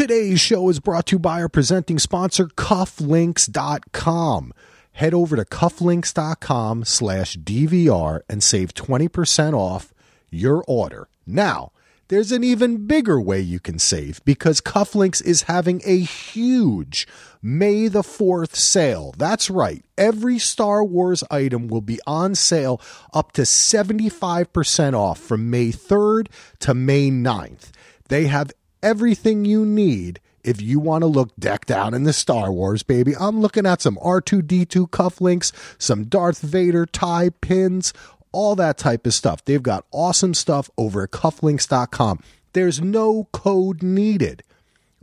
Today's show is brought to you by our presenting sponsor, cufflinks.com. Head over to cufflinks.com slash DVR and save 20% off your order. Now, there's an even bigger way you can save because Cufflinks is having a huge May the 4th sale. That's right. Every Star Wars item will be on sale up to 75% off from May 3rd to May 9th. They have everything you need if you want to look decked out in the Star Wars, baby. I'm looking at some R2D2 cufflinks, some Darth Vader tie pins, all that type of stuff. They've got awesome stuff over at cufflinks.com. There's no code needed.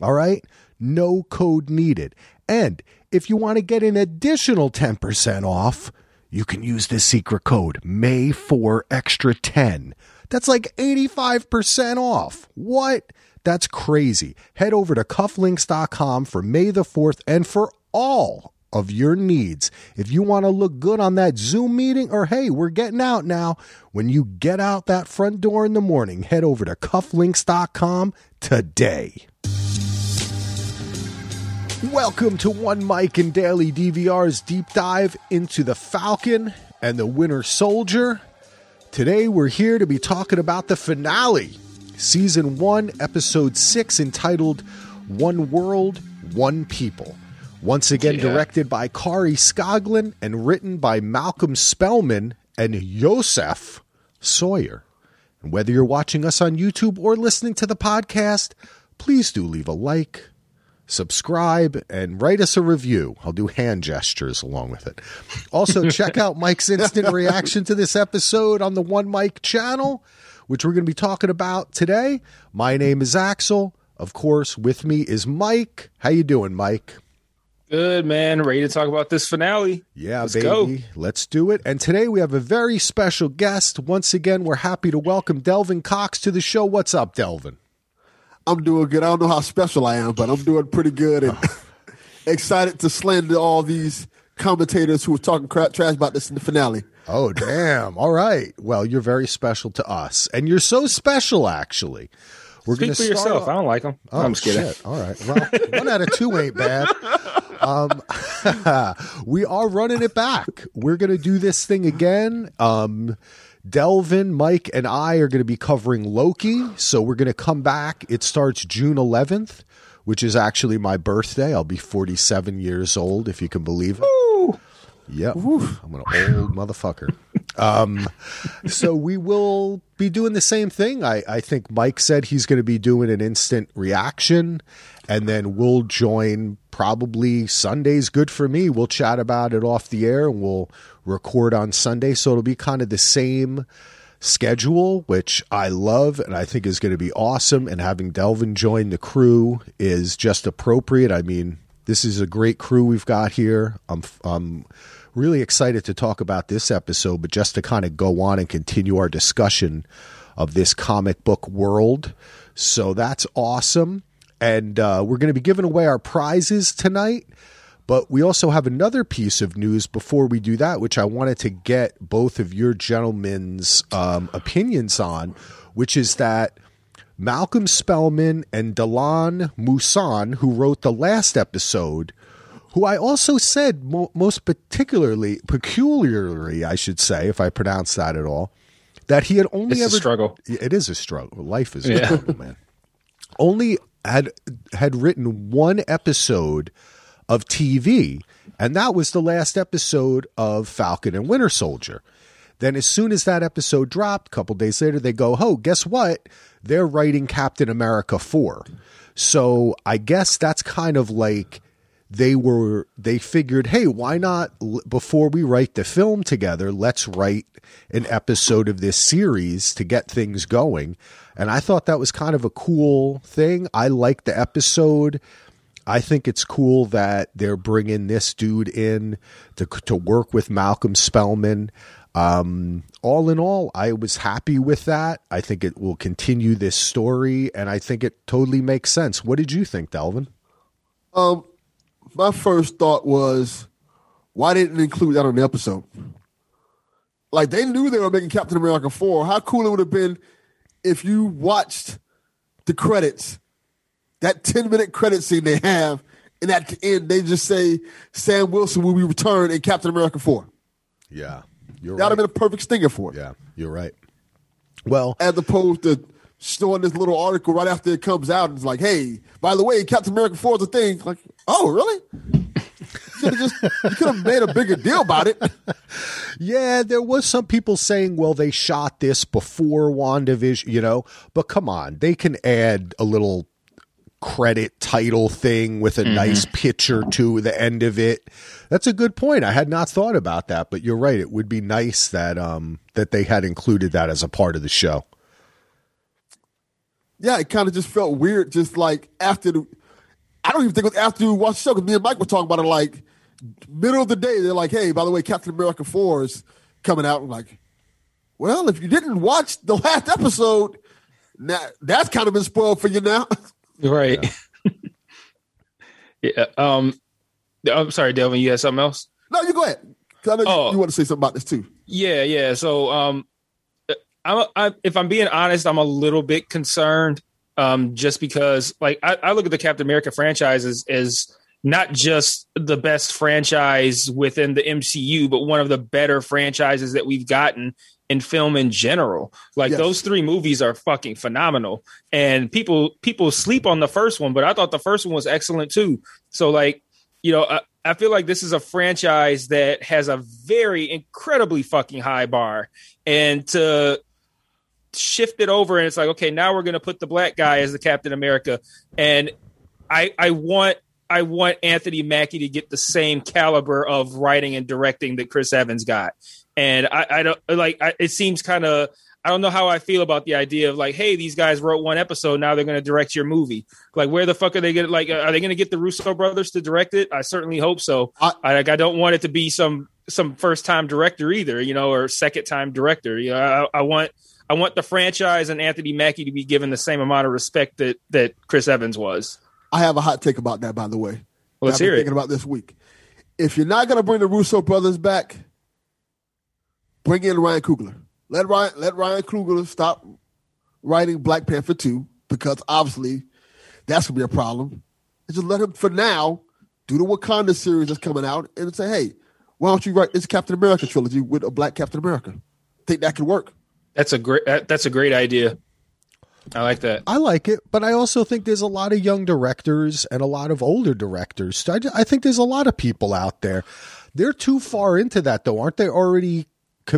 All right? No code needed. And if you want to get an additional 10% off, you can use this secret code May4 Extra 10. That's like 85% off. What? That's crazy. Head over to cufflinks.com for May the 4th and for all of your needs. If you want to look good on that Zoom meeting, or hey, we're getting out now, when you get out that front door in the morning, head over to cufflinks.com today. Welcome to One Mike and Daily DVR's deep dive into the Falcon and the Winter Soldier. Today we're here to be talking about the finale, Season 1, Episode 6, entitled One World, One People. Once again, Yeah. directed by Kari Skoglund and written by Malcolm Spellman and Josef Sawyer. And whether you're watching us on YouTube or listening to the podcast, please do leave a like, subscribe, and write us a review. I'll do hand gestures along with it. Also, check out Mike's instant reaction to this episode on the One Mike channel, which we're going to be talking about today. My name is Axel. Of course, with me is Mike. How you doing, Mike? Good man, ready to talk about this finale. Yeah, Let's baby. go. Let's do it. And today we have a very special guest. Once again, we're happy to welcome Delvin Cox to the show. What's up, Delvin? I'm doing good. I don't know how special I am, but I'm doing pretty good and excited to slander all these commentators who were talking crap trash about this in the finale. Oh, damn. All right. Well, you're very special to us. And you're so special, actually. We're Speak for start yourself. off- I don't like them. Oh, I'm just kidding. shit. All right. Well, one out of two ain't bad. Um, we are running it back. We're going to do this thing again. Um, Delvin, Mike, and I are going to be covering Loki. So we're going to come back. It starts June 11th, which is actually my birthday. I'll be 47 years old, if you can believe it. Yep. I'm an old motherfucker. Um, so we will be doing the same thing. I, I think Mike said he's going to be doing an instant reaction, and then we'll join probably Sunday's good for me. We'll chat about it off the air and we'll record on Sunday. So it'll be kind of the same schedule, which I love and I think is going to be awesome. And having Delvin join the crew is just appropriate. I mean, this is a great crew we've got here. I'm, I'm really excited to talk about this episode, but just to kind of go on and continue our discussion of this comic book world. So that's awesome. And uh, we're going to be giving away our prizes tonight. But we also have another piece of news before we do that, which I wanted to get both of your gentlemen's um, opinions on, which is that Malcolm Spellman and Dalan Musson, who wrote the last episode, who I also said mo- most particularly, peculiarly, I should say, if I pronounce that at all, that he had only It's a ever struggle. It is a struggle. Life is a Yeah. struggle, man. Only had had written one episode of TV, and that was the last episode of Falcon and Winter Soldier. Then, as soon as that episode dropped, a couple days later, they go, "Oh, guess what? They're writing Captain America four. So I guess that's kind of like they were. They figured, hey, why not? Before we write the film together, let's write an episode of this series to get things going. And I thought that was kind of a cool thing. I liked the episode. I think it's cool that they're bringing this dude in to to work with Malcolm Spellman. Um, all in all, I was happy with that. I think it will continue this story, and I think it totally makes sense. What did you think, Delvin? Um, my first thought was, why didn't they include that on the episode? Like they knew they were making Captain America four. How cool it would have been if you watched the credits that 10 minute credit scene they have, and at the end, they just say Sam Wilson will be returned in Captain America 4. Yeah, you're That would right. have been a perfect stinger for it. yeah, you're right. Well, As opposed to showing this little article right after it comes out and it's like, hey, by the way, Captain America 4 is a thing. Like, oh, really? You could have just you could have made a bigger deal about it. Yeah, there was some people saying, well, they shot this before WandaVision, you know, but come on, they can add a little credit title thing with a nice picture to the end of it. That's a good point. I had not thought about that, but you're right. It would be nice that um that they had included that as a part of the show. yeah, it kind of just felt weird. Just like after the, I don't even think it was after we watched the show because me and Mike were talking about it. Like middle of the day, they're like, "Hey, by the way, Captain America Four is coming out." I'm like, well, if you didn't watch the last episode, now that's kind of been spoiled for you now. Right. Yeah. Um. I'm sorry, Delvin. You had something else? no, you go ahead. I know you- Oh. you, want to say something about this too. Yeah, yeah. So, um, I'm, I, if I'm being honest, I'm a little bit concerned, um, just because, like, I, I look at the Captain America franchise as, as not just the best franchise within the MCU, but one of the better franchises that we've gotten in film in general. Like Yes. those three movies are fucking phenomenal, and people people sleep on the first one, but I thought the first one was excellent too. So, like, you know, I, I feel like this is a franchise that has a very incredibly fucking high bar, and to shift it over and it's like, okay, now we're going to put the black guy as the Captain America, and I I want I want Anthony Mackie to get the same caliber of writing and directing that Chris Evans got, and I I don't like I, it seems kind of. I don't know how I feel about the idea of like, hey, these guys wrote one episode, now they're going to direct your movie. Like, where the fuck are they going like? Are they going to get the Russo brothers to direct it? I certainly hope so. I- I, like, I don't want it to be some some first time director either, you know, or second time director. You know, I, I want I want the franchise and Anthony Mackie to be given the same amount of respect that that Chris Evans was. I have a hot take about that, by the way. Let's hear it. Thinking about this week. If you're not going to bring the Russo brothers back, bring in Ryan Coogler. Let Ryan let Ryan Coogler stop writing Black Panther two because obviously that's gonna be a problem. And just let him for now do the Wakanda series that's coming out and say, hey, why don't you write this Captain America trilogy with a Black Captain America? Think that could work? That's a great that, that's a great idea. I like that. I like it, but I also think there's a lot of young directors and a lot of older directors. I, I think there's a lot of people out there. They're too far into that, though, aren't they? Already,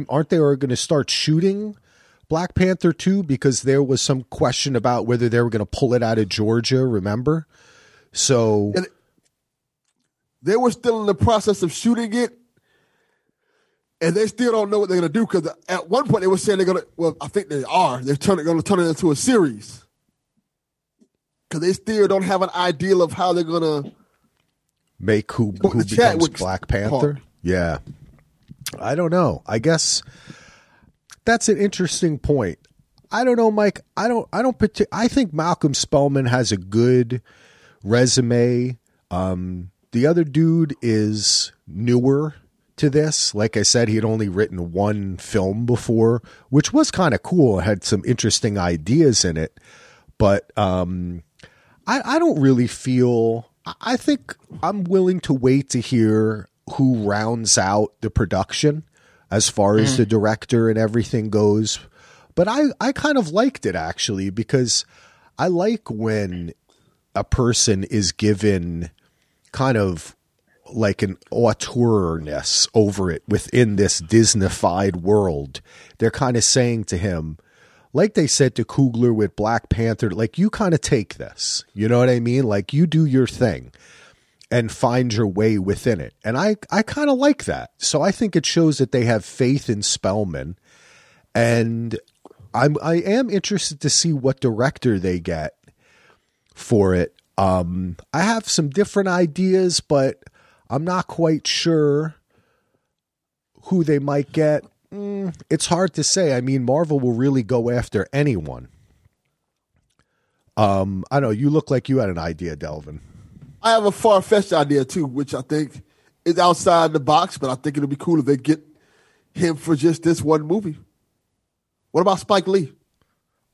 aren't they? Are going to start shooting Black Panther two because there was some question about whether they were going to pull it out of Georgia. Remember? So And they were still in the process of shooting it, and they still don't know what they're going to do because at one point they were saying they're going to. Well, I think they are. They're turning going to turn it into a series because they still don't have an idea of how they're going to. make who who the becomes Black Panther. part. Yeah, I don't know. I guess that's an interesting point. I don't know, Mike. I don't. I don't. partic- I think Malcolm Spellman has a good resume. Um, the other dude is newer to this. Like I said, he had only written one film before, which was kind of cool. It had some interesting ideas in it, but um, I, I don't really feel. I- I think I'm willing to wait to hear who rounds out the production as far as the director and everything goes. But I, I kind of liked it actually because I like when a person is given kind of like an auteurness over it within this Disneyfied world. They're kind of saying to him, like they said to Coogler with Black Panther, like you kind of take this. You know what I mean? Like you do your thing and find your way within it. And I, I kind of like that. So I think it shows that they have faith in Spellman. And I'm I am interested to see what director they get for it. Um, I have some different ideas, but I'm not quite sure who they might get. Mm, it's hard to say. I mean, Marvel will really go after anyone. Um, I know you look like you had an idea, Delvin. I have a far fetched idea too, which I think is outside the box, but I think it'll be cool if they get him for just this one movie. What about Spike Lee?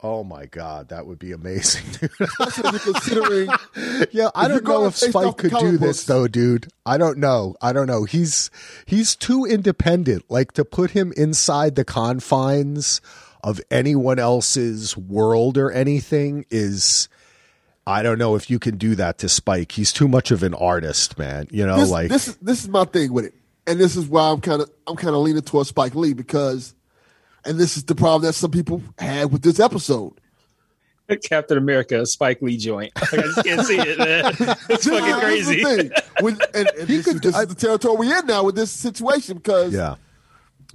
Oh my god, that would be amazing, dude. Especially considering yeah, I don't know if Spike could do comic this though, dude. I don't know. I don't know. He's he's too independent. Like to put him inside the confines of anyone else's world or anything is I don't know if you can do that to Spike. He's too much of an artist, man. You know, this, like this is this is my thing with it, and this is why I'm kind of I'm kind of leaning towards Spike Lee because, and this is the problem that some people had with this episode. Captain America, Spike Lee joint. I just can't see it, man. It's fucking This is the crazy. thing. When, and, and He this, could is, this do- is the territory we're in now with this situation because yeah.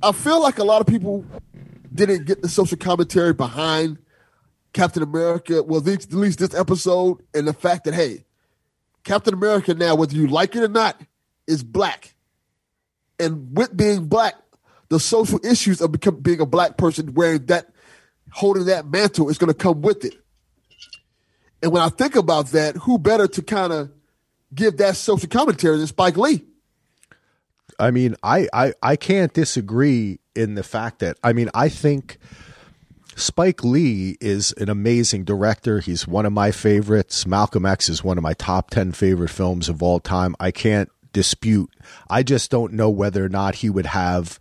I feel like a lot of people didn't get the social commentary behind Captain America. Well, at at least this episode, and the fact that hey, Captain America now, whether you like it or not, is black, and with being black, the social issues of being a black person wearing that, holding that mantle is going to come with it. And when I think about that, who better to kind of give that social commentary than Spike Lee? I mean, I, I, I can't disagree in the fact that I mean, I think Spike Lee is an amazing director. He's one of my favorites. Malcolm X is one of my top 10 favorite films of all time. I can't dispute. I just don't know whether or not he would have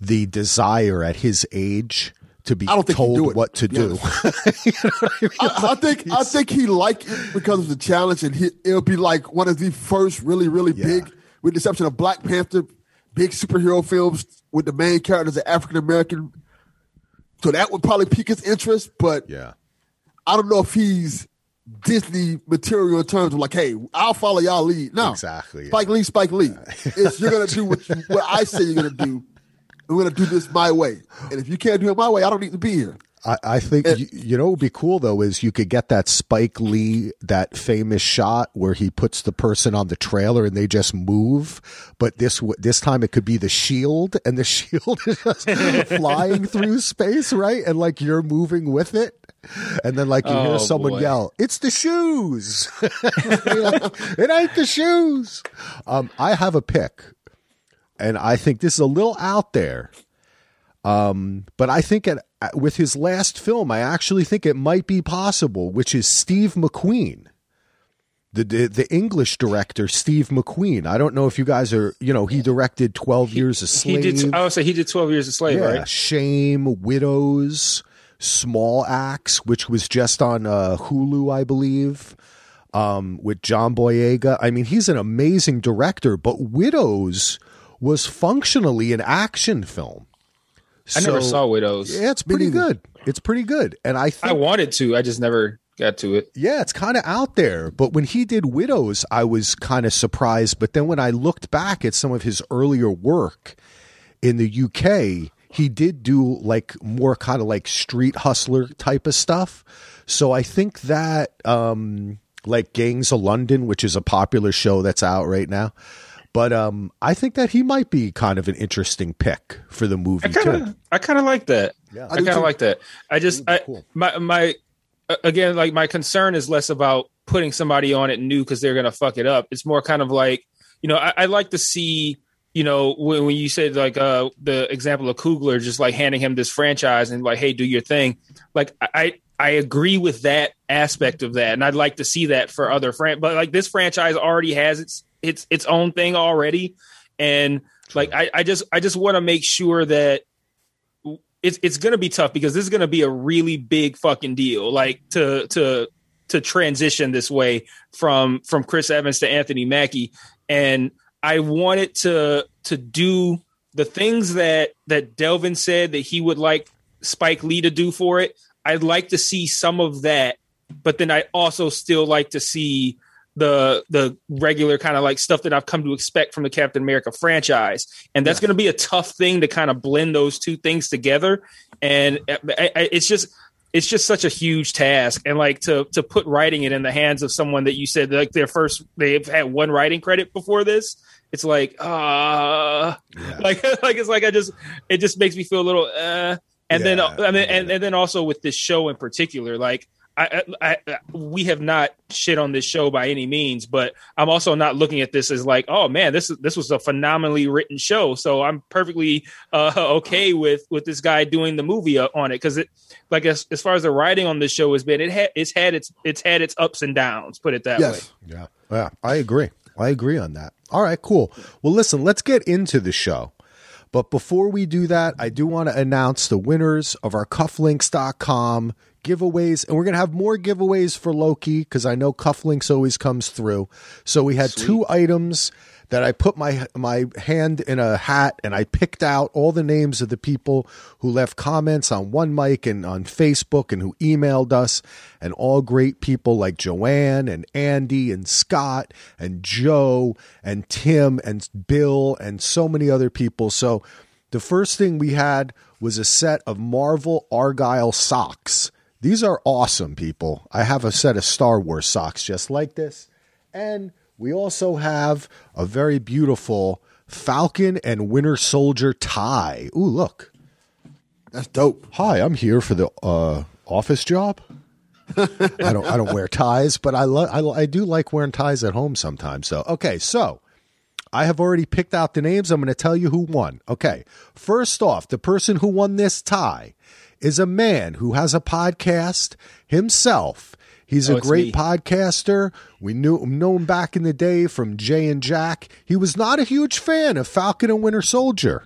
the desire at his age to be I don't think told do what to to be do. I, I think I think he liked it because of the challenge, and he, it'll be like one of the first really, really Yeah. big, with the exception of Black Panther, big superhero films with the main characters are African American. So that would probably pique his interest, but yeah. I don't know if he's Disney material in terms of like, hey, I'll follow y'all lead. No, Exactly, yeah. Spike Lee, Spike Lee. It's, you're gonna do what, you, what I say you're gonna do. I'm gonna do this my way, and if you can't do it my way, I don't need to be here. I, I think you, you know what would be cool though is you could get that Spike Lee that famous shot where he puts the person on the trailer and they just move, but this w- this time it could be the shield and the shield is just flying through space, right? And like you're moving with it, and then like you Oh, hear someone boy. yell, "It's the shoes!" it ain't the shoes. Um, I have a pick, and I think this is a little out there. Um, but I think it, with his last film, I actually think it might be possible, which is Steve McQueen, the, the the English director Steve McQueen. I don't know if you guys are, you know, he directed Twelve Years a He Slave. did. I would say he did Twelve Years a Slave, yeah, right? Shame, Widows, Small Axe, which was just on uh, Hulu, I believe, um, with John Boyega. I mean, he's an amazing director, but Widows was functionally an action film. I never saw Widows. yeah, it's pretty good. It's pretty good. And I I wanted to. I just never got to it. yeah, it's kind of out there. But when he did Widows, I was kind of surprised. But then when I looked back at some of his earlier work in the UK, he did do like more kind of like street hustler type of stuff. So I think that, um, like Gangs of London, which is a popular show that's out right now. But um, I think that he might be kind of an interesting pick for the movie I kind too. of, I kind of like that. Yeah. I do kind of like that. I just, I, cool. my, my, again, like my concern is less about putting somebody on it new because they're gonna fuck it up. It's more kind of like, you know, I, I like to see, you know, when, when you said like uh the example of Coogler, just like handing him this franchise and like, hey, do your thing. Like, I, I agree with that aspect of that, and I'd like to see that for other fran. But like this franchise already has its its its own thing already, and like I, I just I just want to make sure that it's it's gonna be tough because this is gonna be a really big fucking deal. Like to to to transition this way from from Chris Evans to Anthony Mackie, and I wanted to to do the things that that Delvin said that he would like Spike Lee to do for it. I'd like to see some of that, but then I also still like to see the the regular kind of like stuff that I've come to expect from the Captain America franchise, and that's going to be a tough thing to kind of blend those two things together. And I, I, it's just it's just such a huge task, and like to to put writing it in the hands of someone that you said like their first they've had one writing credit before this. It's like uh like like it's like I just it just makes me feel a little uh and then Yeah, I mean and, and then also with this show in particular like. I, I, I, we have not shit on this show by any means, but I'm also not looking at this as like, oh man, this is this was a phenomenally written show. So I'm perfectly uh, okay with with this guy doing the movie uh, on it because it, like as, as far as the writing on this show has been, it had it's had its it's had its ups and downs. Put it that Yes. way. Yeah. Yeah. I agree. I agree on that. All right, cool. Well, listen, let's get into the show. But before we do that, I do want to announce the winners of our cufflinks.com giveaways. And we're going to have more giveaways for Loki because I know Cufflinks always comes through. So we had two items that I put my my hand in a hat and I picked out all the names of the people who left comments on one mic and on Facebook and who emailed us and all great people like Joanne and Andy and Scott and Joe and Tim and Bill and so many other people. So the first thing we had was a set of Marvel Argyle socks. These are awesome, people. I have a set of Star Wars socks just like this. And we also have a very beautiful Falcon and Winter Soldier tie. Ooh, look. That's dope. Hi, I'm here for the uh, office job. I don't I don't wear ties, but I, lo- I I do like wearing ties at home sometimes. So okay, so I have already picked out the names. I'm going to tell you who won. Okay, first off, the person who won this tie is a man who has a podcast himself. He's Oh, a great me. podcaster. We knew know him back in the day from Jay and Jack. He was not a huge fan of Falcon and Winter Soldier.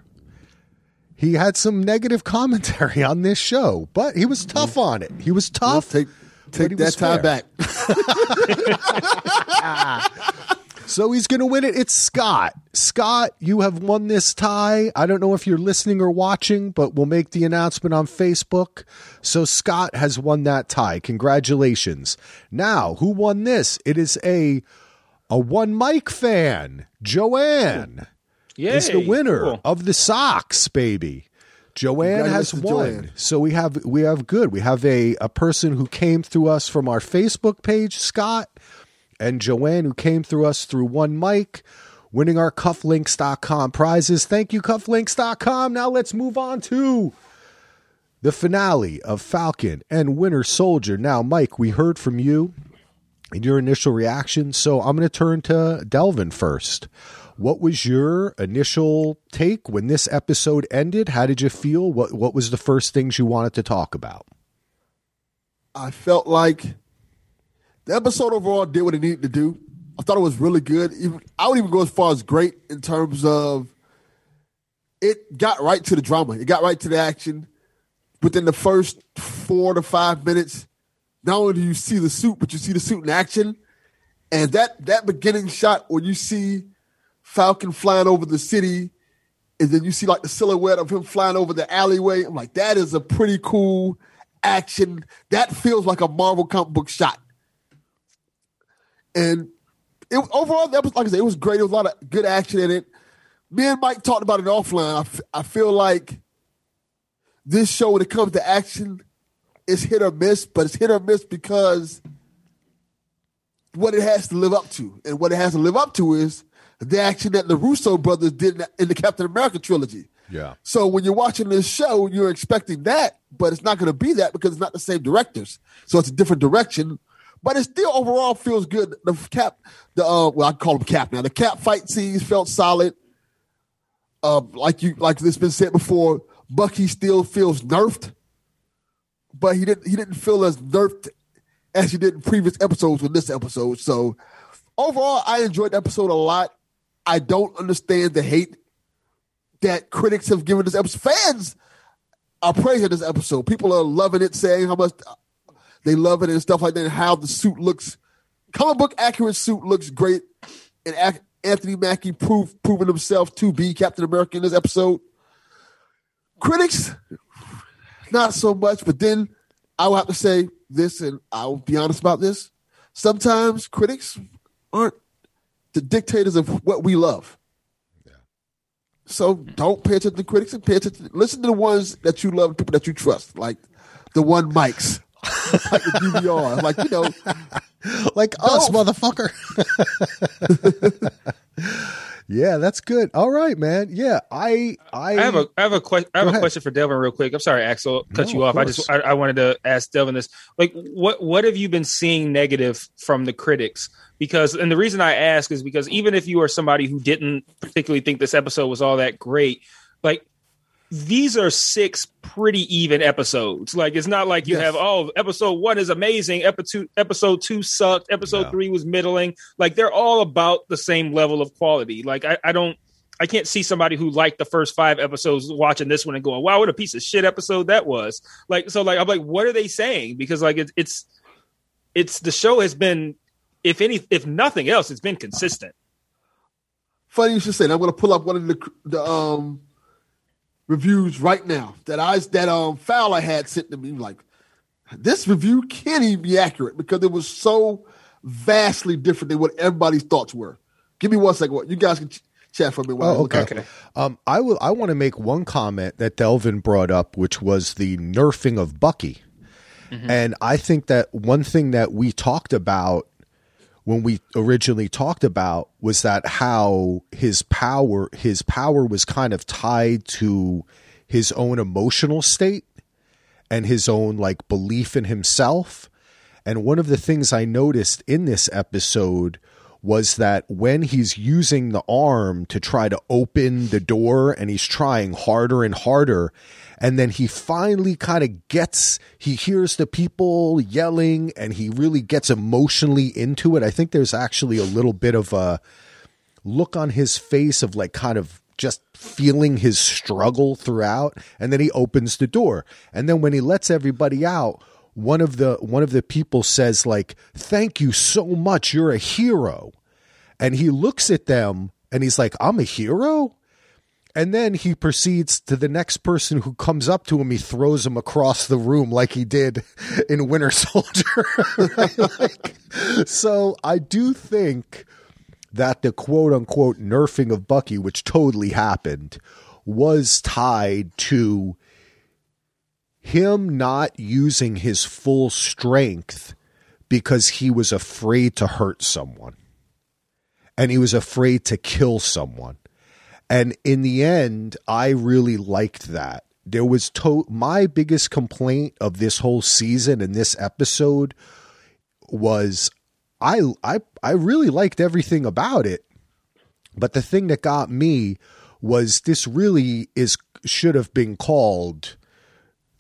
He had some negative commentary on this show, but he was tough on it. He was Well, tough. take but he take that time back. So he's going to win it. It's Scott. Scott, you have won this tie. I don't know if you're listening or watching, but we'll make the announcement on Facebook. So Scott has won that tie. Congratulations. Now, who won this? It is a a one mic fan, Joanne. Yeah, is the winner cool. of the socks, baby. Joanne has won. Joanne. So we have we have good. We have a a person who came through us from our Facebook page, Scott, and Joanne who came through us through one mic, winning our cufflinks.com prizes. Thank you, cufflinks.com. Now let's move on to the finale of Falcon and Winter Soldier. Now, Mike, we heard from you and your initial reaction. So I'm going to turn to Delvin first. What was your initial take when this episode ended? How did you feel? What What was the first things you wanted to talk about? I felt like the episode overall did what it needed to do. I thought it was really good. Even, I would even go as far as great in terms of it got right to the drama. It got right to the action. Within the first four to five minutes, not only do you see the suit, but you see the suit in action. And that that beginning shot where you see Falcon flying over the city, and then you see like the silhouette of him flying over the alleyway. I'm like, that is a pretty cool action. That feels like a Marvel comic book shot. And it overall, that was like I said, it was great. There was a lot of good action in it. Me and Mike talked about it offline. I, f- I feel like this show, when it comes to action, is hit or miss, but it's hit or miss because what it has to live up to. And what it has to live up to is the action that the Russo brothers did in the Captain America trilogy. Yeah. So when you're watching this show, you're expecting that, but it's not going to be that because it's not the same directors. So it's a different direction. But it still overall feels good. The cap, the uh, well, I call him cap now. The cap fight scenes felt solid. Um, like you, like it's been said before, Bucky still feels nerfed, but he didn't. He didn't feel as nerfed as he did in previous episodes with this episode. So overall, I enjoyed the episode a lot. I don't understand the hate that critics have given this episode. Fans are praising this episode. People are loving it, saying how much they love it and stuff like that, and how the suit looks. Comic book accurate suit looks great, and Anthony Mackie proved proven himself to be Captain America in this episode. Critics, not so much, but then I will have to say this, and I will be honest about this. Sometimes critics aren't the dictators of what we love. So don't pay attention to critics and pay attention. Listen to the ones that you love, people that you trust, like the one mics, like the DVR, like you know. Like us, motherfucker. Yeah, that's good. All right, man. Yeah, I I, I have a I have a question I have a ahead. question for Delvin real quick. I'm sorry, Axel, cut No, you of off. I just I, I wanted to ask Delvin this. Like what what have you been seeing negative from the critics? Because and the reason I ask is because even if you are somebody who didn't particularly think this episode was all that great, like these are six pretty even episodes. Like it's not like you Yes. have oh episode one is amazing, episode episode two sucked, episode No. three was middling. Like they're all about the same level of quality. Like I, I don't I can't see somebody who liked the first five episodes watching this one and going, "Wow, what a piece of shit episode that was!" Like, so, like, I'm like, what are they saying? Because like, it's it's it's the show has been, if any, if nothing else, it's been consistent. Funny you should say. that. I'm going to pull up one of the the um reviews right now that I that um Fowler had sent to me. Like this review can't even be accurate because it was so vastly different than what everybody's thoughts were. Give me one second. You guys can ch- chat for me. While I Oh, look okay. Um, I will. I want to make one comment that Delvin brought up, which was the nerfing of Bucky, and I think that one thing that we talked about when we originally talked about was that how his power, his power was kind of tied to his own emotional state and his own like belief in himself. And one of the things I noticed in this episode was that when he's using the arm to try to open the door and he's trying harder and harder, and then he finally kind of gets, he hears the people yelling and he really gets emotionally into it. I think there's actually a little bit of a look on his face of like kind of just feeling his struggle throughout and then he opens the door and then when he lets everybody out one of the one of the people says like thank you so much. You're a hero. And he looks at them and he's like i'm a hero? And then he proceeds to the next person who comes up to him. He throws him across the room like he did in winter soldier? Like, so i do think that the quote unquote nerfing of Bucky, which totally happened, was tied to him not using his full strength because he was afraid to hurt someone and he was afraid to kill someone. And in the end, I really liked that. There was to- my biggest complaint of this whole season and this episode was I I I really liked everything about it. But the thing that got me was this really is should have been called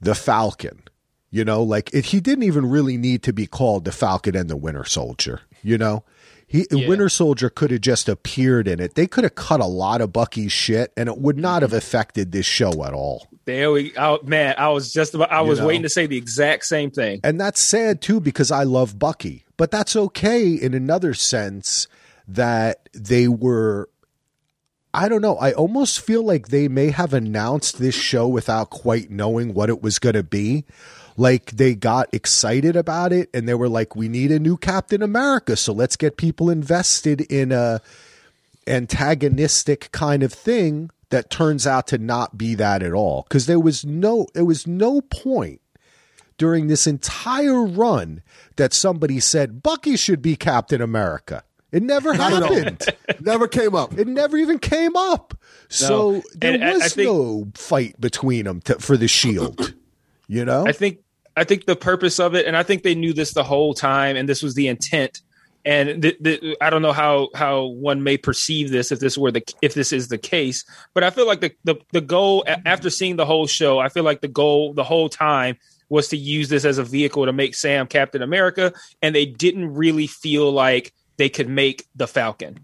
the Falcon. You know, like it, he didn't even really need to be called the Falcon and the Winter Soldier. You know, he Yeah. Winter Soldier could have just appeared in it. They could have cut a lot of Bucky's shit, and it would not mm-hmm. have affected this show at all. There we, oh, man, I was just about, I You was know. waiting to say the exact same thing. And that's sad too because I love Bucky. But that's okay in another sense that they were I don't know. I almost feel like they may have announced this show without quite knowing what it was going to be. Like they got excited about it and they were like we need a new Captain America, so let's get people invested in a antagonistic kind of thing that turns out to not be that at all because there was no there was no point during this entire run that somebody said Bucky should be Captain America. It never Not happened. Never came up. It never even came up. So there And I- I was think- no fight between them to, for the shield. You know? I think I think the purpose of it, and I think they knew this the whole time, and this was the intent. And th- th- I don't know how how one may perceive this if this were the if this is the case, but I feel like the the, the goal after seeing the whole show, I feel like the goal the whole time was to use this as a vehicle to make Sam Captain America, and they didn't really feel like they could make the Falcon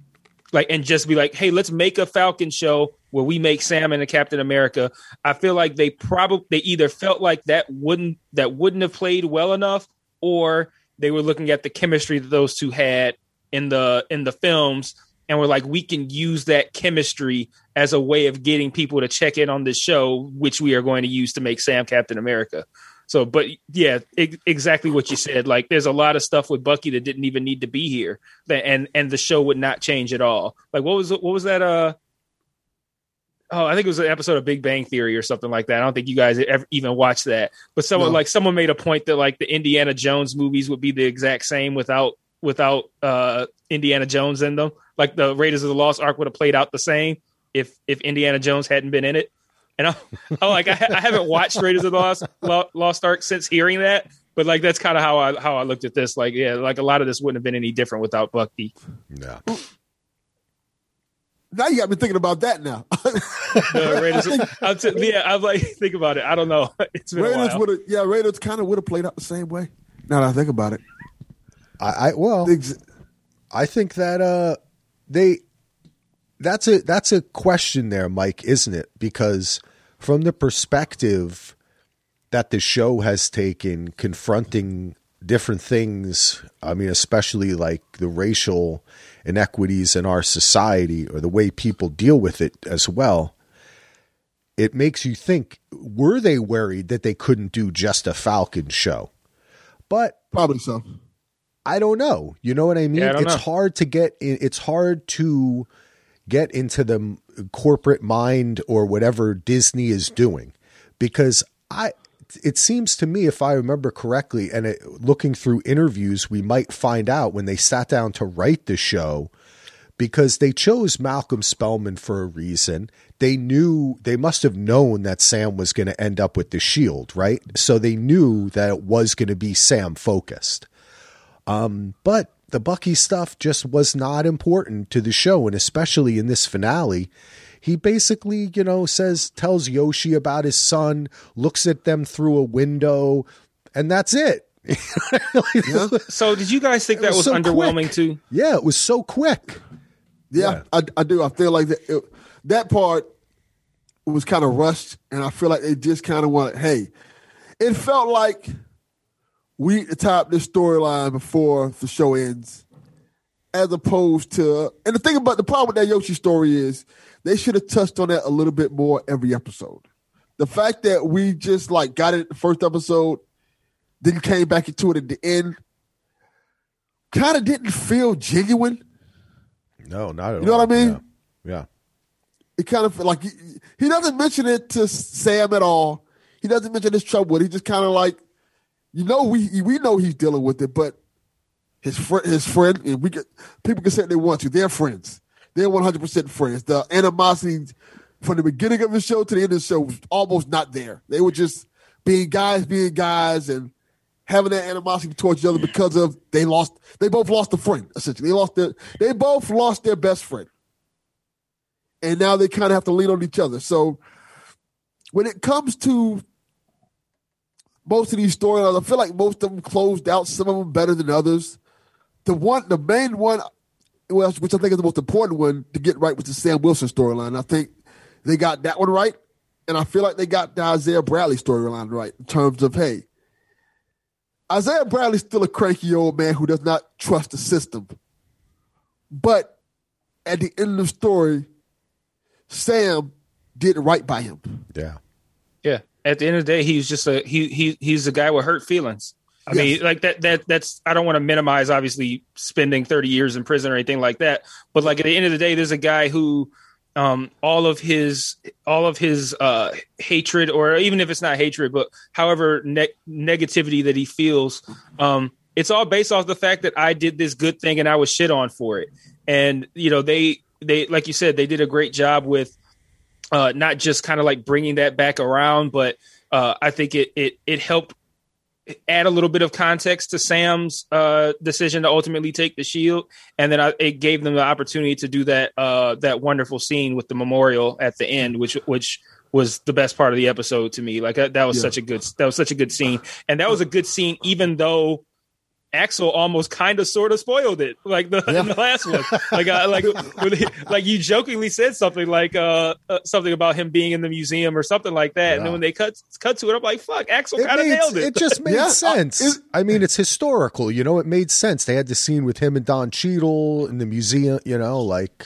like and just be like, hey, let's make a Falcon show where we make Sam and a Captain America. I feel like they probably they either felt like that wouldn't that wouldn't have played well enough, or they were looking at the chemistry that those two had in the in the films and were like, we can use that chemistry as a way of getting people to check in on this show, which we are going to use to make Sam Captain America. So, but yeah, e- exactly what you said. Like, there's a lot of stuff with Bucky that didn't even need to be here, that, and and the show would not change at all. Like, what was what was that? Uh, oh, I think it was an episode of Big Bang Theory or something like that. I don't think you guys ever even watched that. But someone No. like someone made a point that like the Indiana Jones movies would be the exact same without without uh, Indiana Jones in them. Like the Raiders of the Lost Ark would have played out the same if if Indiana Jones hadn't been in it. And I'm, I'm like, I, I, haven't watched Raiders of the Lost Lost Ark since hearing that, but like that's kind of how I how I looked at this. Like, yeah, like a lot of this wouldn't have been any different without Bucky. Yeah. Now you got me thinking about that now. the Raiders, I'm t- yeah, I'm like, think about it. I don't know. It's been Raiders would have, yeah, Raiders kind of would have played out the same way. Now that I think about it, I, I well, I think that uh, they that's a that's a question there, Mike, isn't it? Because from the perspective that the show has taken, confronting different things. I mean, especially like the racial inequities in our society or the way people deal with it as well. It makes you think were they worried that they couldn't do just a Falcon show? But probably so. I don't know. You know what I mean? Yeah, I it's know. hard to get in, it's hard to get into the corporate mind or whatever Disney is doing because I it seems to me if I remember correctly and it, looking through interviews we might find out when they sat down to write the show because they chose Malcolm Spellman for a reason. They knew they must have known that Sam was going to end up with the shield, right? So they knew that it was going to be Sam focused. Um, but the Bucky stuff just was not important to the show, and especially in this finale. He basically, you know, says, tells Yoshi about his son, looks at them through a window, and that's it. Yeah. So, did you guys think It that was was so underwhelming quick. too? Yeah, it was so quick. Yeah, I, I do. I feel like that it, that part was kind of rushed, and I feel like they just kind of wanted. Hey, it felt like we need to tie up this storyline before the show ends, as opposed to. And the thing about the problem with that Yoshi story is they should have touched on that a little bit more every episode. The fact that we just like got it the first episode, then came back into it at the end, kind of didn't feel genuine. No, not at all. You know what I mean? Yeah. yeah. it kind of like he, he doesn't mention it to Sam at all. He doesn't mention his trouble. He just kind of like, you know, we we know he's dealing with it, but his friend, his friend, and we get people can say they want to. They're friends. They're one hundred percent friends. The animosity from the beginning of the show to the end of the show was almost not there. They were just being guys, being guys, and having that animosity towards each other because of they lost. They both lost a friend. Essentially, they lost their. They both lost their best friend and now they kind of have to lean on each other. So when it comes to most of these storylines, I feel like most of them closed out. Some of them better than others. The one, the main one, which I think is the most important one to get right, was the Sam Wilson storyline. I think they got that one right, and I feel like they got the Isaiah Bradley storyline right in terms of hey, Isaiah Bradley's still a cranky old man who does not trust the system, but at the end of the story, Sam did right by him. Yeah. At the end of the day, he's just a he he he's a guy with hurt feelings. I Yes. mean, like that that that's I don't want to minimize obviously spending 30 years in prison or anything like that, but like at the end of the day there's a guy who um all of his all of his uh hatred or even if it's not hatred but however ne- negativity that he feels um it's all based off the fact that I did this good thing and I was shit on for it. And you know, they they like you said they did a great job with uh, not just kind of like bringing that back around, but uh, I think it it it helped add a little bit of context to Sam's uh, decision to ultimately take the shield, and then I, it gave them the opportunity to do that uh, that wonderful scene with the memorial at the end, which which was the best part of the episode to me. Like that, that was Yeah. such a good that was such a good scene, and that was a good scene, even though. Axel almost kind of sort of spoiled it, like the, Yeah. in the last one. Like, I, like, when he- like you jokingly said something like uh, uh, something about him being in the museum or something like that, and then when they cut cut to it, I'm like, "Fuck, Axel It, kind of nailed it." it just made Yeah, uh, sense. it- I mean, it's historical, you know, it made sense. They had the scene with him and Don Cheadle in the museum, you know, like,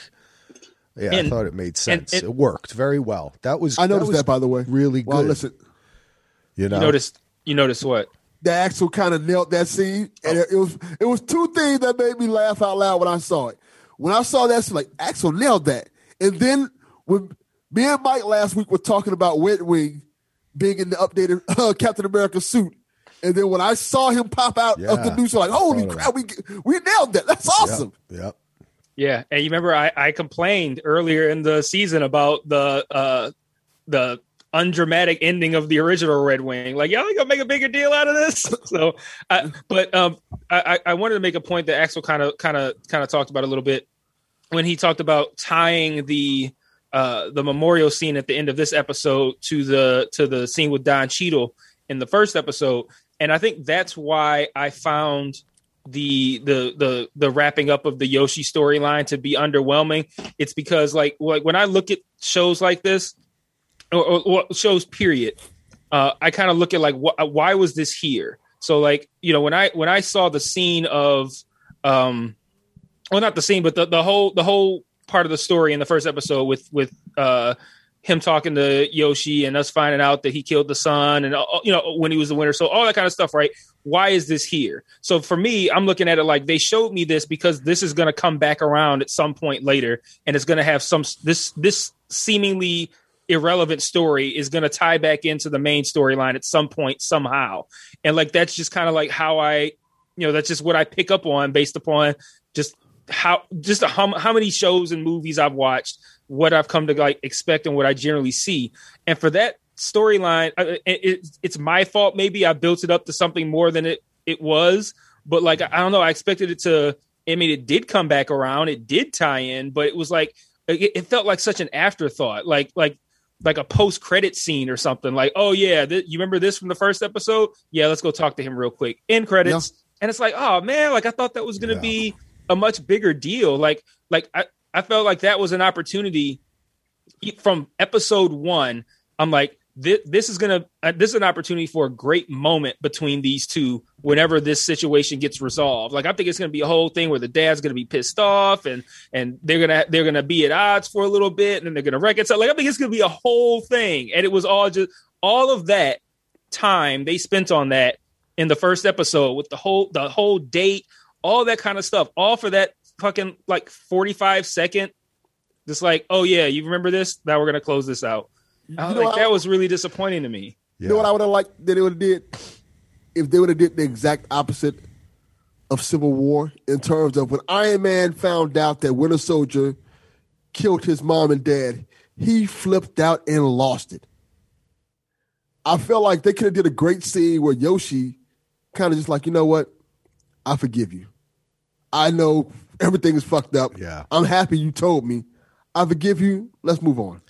yeah, And- I thought it made sense. and- it worked very well. That was, I noticed was that, by the way. really good. Listen, you know, you noticed you noticed what? The Axel kind of nailed that scene, and it, it was it was two things that made me laugh out loud when I saw it. When I saw that, it's like Axel nailed that, and then when me and Mike last week were talking about Red Wing being in the updated uh, Captain America suit, And then when I saw him pop out of the Yeah. news, I'm like, holy Totally. crap, we we nailed that. That's awesome. Yep. Yeah, and you remember I, I complained earlier in the season about the uh the undramatic ending of the original Red Wing. Like, y'all gonna make a bigger deal out of this. So, I, but um, I, I wanted to make a point that Axel kind of kind of kind of talked about a little bit when he talked about tying the uh the memorial scene at the end of this episode to the to the scene with Don Cheadle in the first episode, and I think that's why I found the the the the wrapping up of the Yoshi storyline to be underwhelming. It's because like like when I look at shows like this or, or, or shows period, uh, I kind of look at like wh- why was this here? So like you know when I when I saw the scene of um well not the scene but the the whole the whole part of the story in the first episode with with uh him talking to Yoshi and us finding out that he killed the son and uh, you know when he was the winner. So all that kind of stuff right? Why is this here? So for me I'm looking at it like they showed me this because this is going to come back around at some point later and it's going to have some this this seemingly irrelevant story is going to tie back into the main storyline at some point somehow and like that's just kind of like how I you know that's just what I pick up on based upon just how just how, how many shows and movies I've watched, what I've come to like expect and what I generally see. And for that storyline, it, it, it's my fault. Maybe I built it up to something more than it it was. But like I don't know, I expected it to. I mean, it did come back around. It did tie in, but it was like it felt like such an afterthought, like like like a post credit scene or something. Like, oh yeah, th- you remember this from the first episode? Yeah, let's go talk to him real quick. End credits, and it's like, oh man, like I thought that was gonna Yeah. be a much bigger deal. Like like I I felt like that was an opportunity from episode one. I'm like. This, is gonna. Uh, this is an opportunity for a great moment between these two. Whenever this situation gets resolved, like I think it's gonna be a whole thing where the dad's gonna be pissed off, and and they're gonna they're gonna be at odds for a little bit, and then they're gonna reconcile. Like I think it's gonna be a whole thing, and it was all just all of that time they spent on that in the first episode with the whole the whole date, all that kind of stuff, all for that fucking like forty five second. Just like, oh yeah, you remember this? Now we're gonna close this out. I was know like, what I- that was really disappointing to me. You know what I would have liked that it would have did if they would have did the exact opposite of Civil War in terms of when Iron Man found out that Winter Soldier killed his mom and dad, he flipped out and lost it. I felt like they could have did a great scene where Yoshi kind of just like, you know what, I forgive you. I know everything is fucked up. Yeah. I'm happy you told me. I forgive you. Let's move on.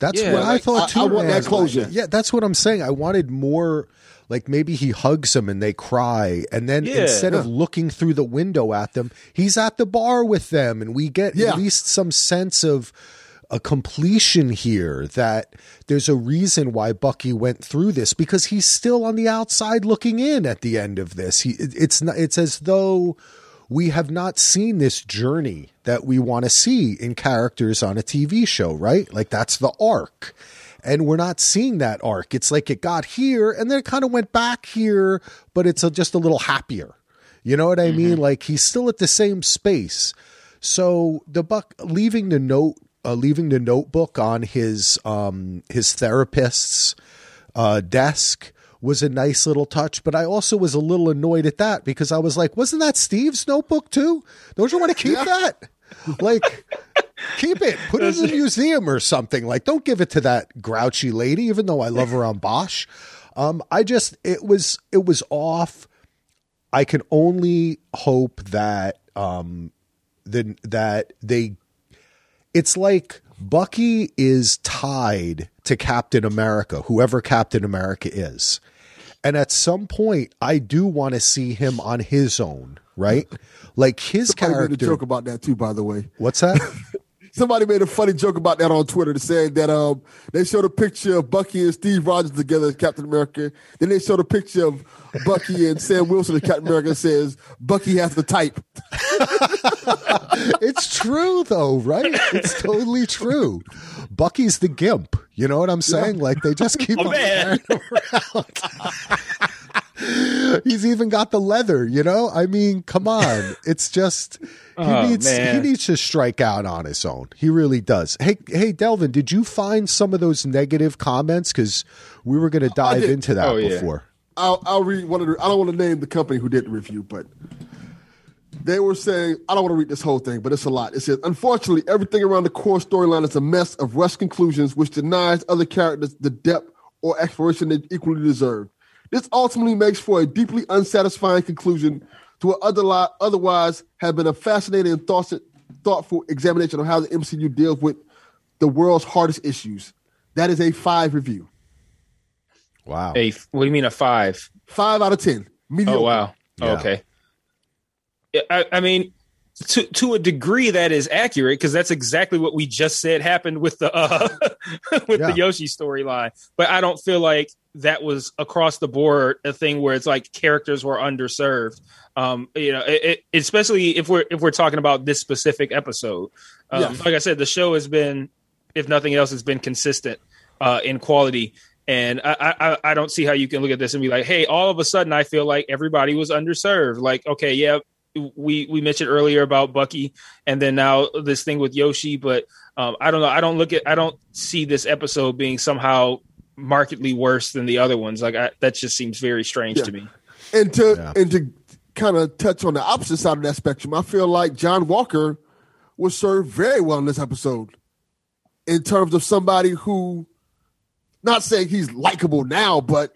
That's Yeah, what I thought too. I want man. that closure. Yeah, that's what I'm saying. I wanted more. Like maybe he hugs them and they cry, and then Yeah. instead of looking through the window at them, he's at the bar with them, and we get Yeah. at least some sense of a completion here. That there's a reason why Bucky went through this because he's still on the outside looking in at the end of this. He, it's not. It's as though we have not seen this journey that we want to see in characters on a TV show, right? Like that's the arc. And we're not seeing that arc. It's like it got here and then it kind of went back here, but it's a, just a little happier. You know what I mean? Like he's still at the same space. So the buck leaving the note, uh, leaving the notebook on his um, his therapist's uh, desk was a nice little touch, but I also was a little annoyed at that because I was like, wasn't that Steve's notebook too? Don't you want to keep that? Like, keep it, put it in a museum or something. Like, don't give it to that grouchy lady, even though I love her on Bosch. Um, I just, it was, it was off. I can only hope that, um, the, that they it's like Bucky is tied to Captain America, whoever Captain America is. And at some point, I do want to see him on his own, right? Like his Somebody made a character. joke about that too, by the way. What's that? Somebody made a funny joke about that on Twitter, saying that um they showed a picture of Bucky and Steve Rogers together as Captain America. Then they showed a picture of Bucky and Sam Wilson as Captain America. Says Bucky has the type. it's true, though, right? It's totally true. Bucky's the gimp. You know what I'm saying? Like they just keep on man. around. He's even got the leather. You know? I mean, come on. It's just he Oh, needs man. he needs to strike out on his own. He really does. Hey, hey, Delvin, did you find some of those negative comments? Because we were going to dive into that Oh, yeah. before. I'll, I'll read one of the. I don't want to name the company who did the review, but they were saying I don't want to read this whole thing, but it's a lot. It says, unfortunately, everything around the core storyline is a mess of rushed conclusions, which denies other characters the depth or exploration they equally deserve. This ultimately makes for a deeply unsatisfying conclusion to what other, otherwise have been a fascinating and thought, thoughtful examination of how the MCU deals with the world's hardest issues. That is a five review. Wow. A what do you mean a five? Five out of ten. Oh, Mediocre. Oh wow. Yeah. Okay. I, I mean, to to a degree that is accurate because that's exactly what we just said happened with the uh, with Yeah. the Yoshi storyline. But I don't feel like that was across the board a thing where it's like characters were underserved. Um, you know, it, it, especially if we're if we're talking about this specific episode. Um, Yes. Like I said, the show has been, if nothing else, has been consistent uh, in quality. And I, I, I don't see how you can look at this and be like, hey, all of a sudden I feel like everybody was underserved. Like, okay, yeah, we we mentioned earlier about Bucky, and then now this thing with Yoshi. But um, I don't know. I don't look at. I don't see this episode being somehow markedly worse than the other ones. Like I, that just seems very strange Yeah. to me. And to Yeah. and to kind of touch on the opposite side of that spectrum, I feel like John Walker was served very well in this episode in terms of somebody who, not saying he's likable now, but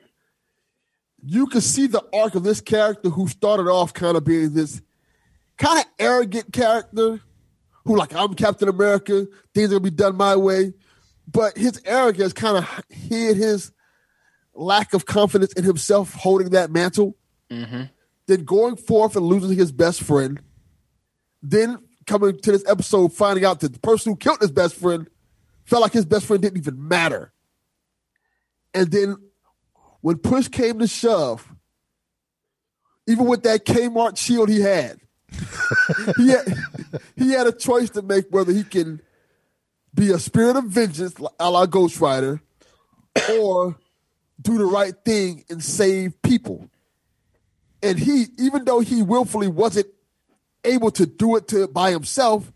you can see the arc of this character who started off kind of being this kind of arrogant character who, like, I'm Captain America, things are gonna be done my way. But his arrogance kind of hid his lack of confidence in himself holding that mantle mm-hmm. then going forth and losing his best friend, then coming to this episode finding out that the person who killed his best friend felt like his best friend didn't even matter. And then when push came to shove, even with that Kmart shield he had, he had he had a choice to make whether he can be a spirit of vengeance, a la Ghost Rider, or do the right thing and save people. And he even though he willfully wasn't able to do it to by himself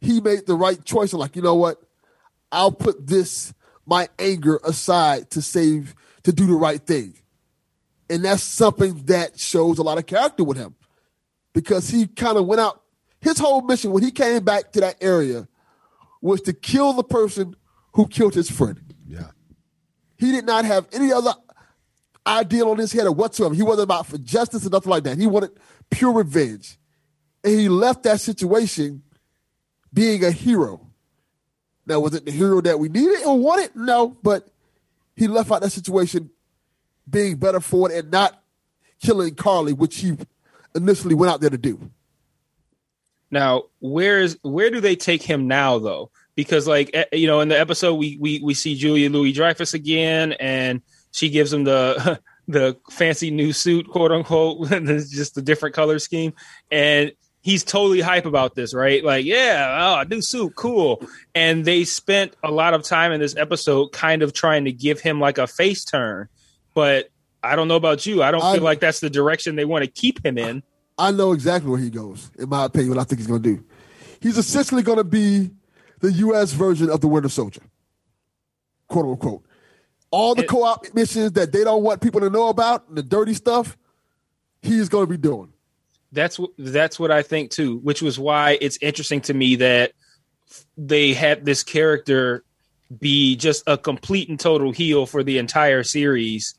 he made the right choice of like you know what? I'll put this my anger aside to save to do the right thing and that's something that shows a lot of character with him because he kind of went out his whole mission when he came back to that area was to kill the person who killed his friend Yeah. he did not have any other ideal on his head or whatsoever. He wasn't about for justice or nothing like that. He wanted pure revenge. And he left that situation being a hero. Now, was it the hero that we needed or wanted? No, but he left out that situation being better for it and not killing Karli, which he initially went out there to do. Now, where is where do they take him now though? Because like eh, you know, in the episode we we we see Julia Louis Dreyfus again, and she gives him the the fancy new suit, quote unquote, just a different color scheme, and he's totally hype about this, right? Like, yeah, oh, new suit, cool. And they spent a lot of time in this episode kind of trying to give him like a face turn, but I don't know about you. I don't I- feel like that's the direction they want to keep him in. I know exactly where he goes, in my opinion, what I think he's going to do. He's essentially going to be the U.S. version of the Winter Soldier, quote unquote. All the co op missions that they don't want people to know about, the dirty stuff, he's going to be doing. That's what that's what I think too, which was why it's interesting to me that they had this character be just a complete and total heel for the entire series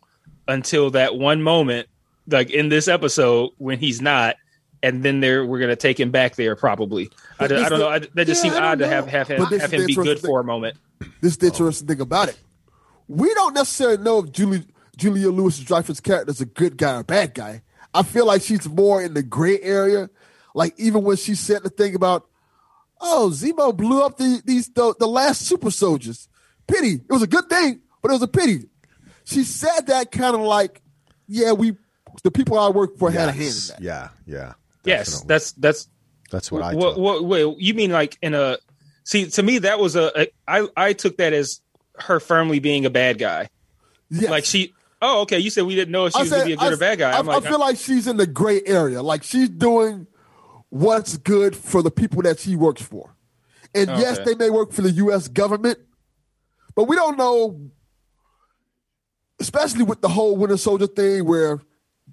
until that one moment, like in this episode when he's not, and then there we're gonna take him back there probably. I, don't- I don't know. I, that just Yeah, seems odd to have have him, have him be good interesting for a moment. This is the interesting thing about it. We don't necessarily know if Julie, Julia Louis Dreyfus' character is a good guy or bad guy. I feel like she's more in the gray area. Like even when she said the thing about, oh, Zemo blew up the these the, the last super soldiers. Pity. It was a good thing, but it was a pity. She said that kind of like, yeah, we the people I work for had a hand in that. Yeah. Yeah. Yes, that's that's that's what I what, took. what, wait, you mean like in a see to me that was a, a I I took that as her firmly being a bad guy. Yes. Like she oh okay, you said we didn't know if she was gonna be a good I- or bad guy. I, I'm like I feel like she's in the gray area. Like she's doing what's good for the people that she works for. And yes, they may work for the U.S. government, but we don't know. especially with the whole Winter Soldier thing where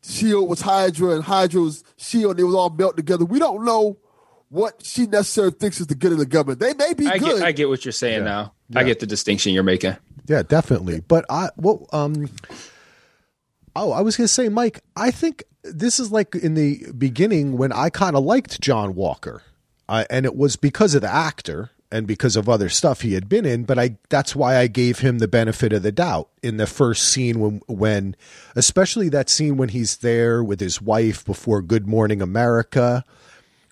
Shield was Hydra and Hydra was Shield. They was all melt together. We don't know what she necessarily thinks is the good of the government. They may be I good. get, I get what you're saying Yeah. now. I get the distinction you're making. Yeah, definitely. But I well um Oh, I was going to say Mike, I think this is like in the beginning when I kind of liked John Walker. Uh, and it was because of the actor and because of other stuff he had been in, but I that's why I gave him the benefit of the doubt in the first scene when when especially that scene when he's there with his wife before Good Morning America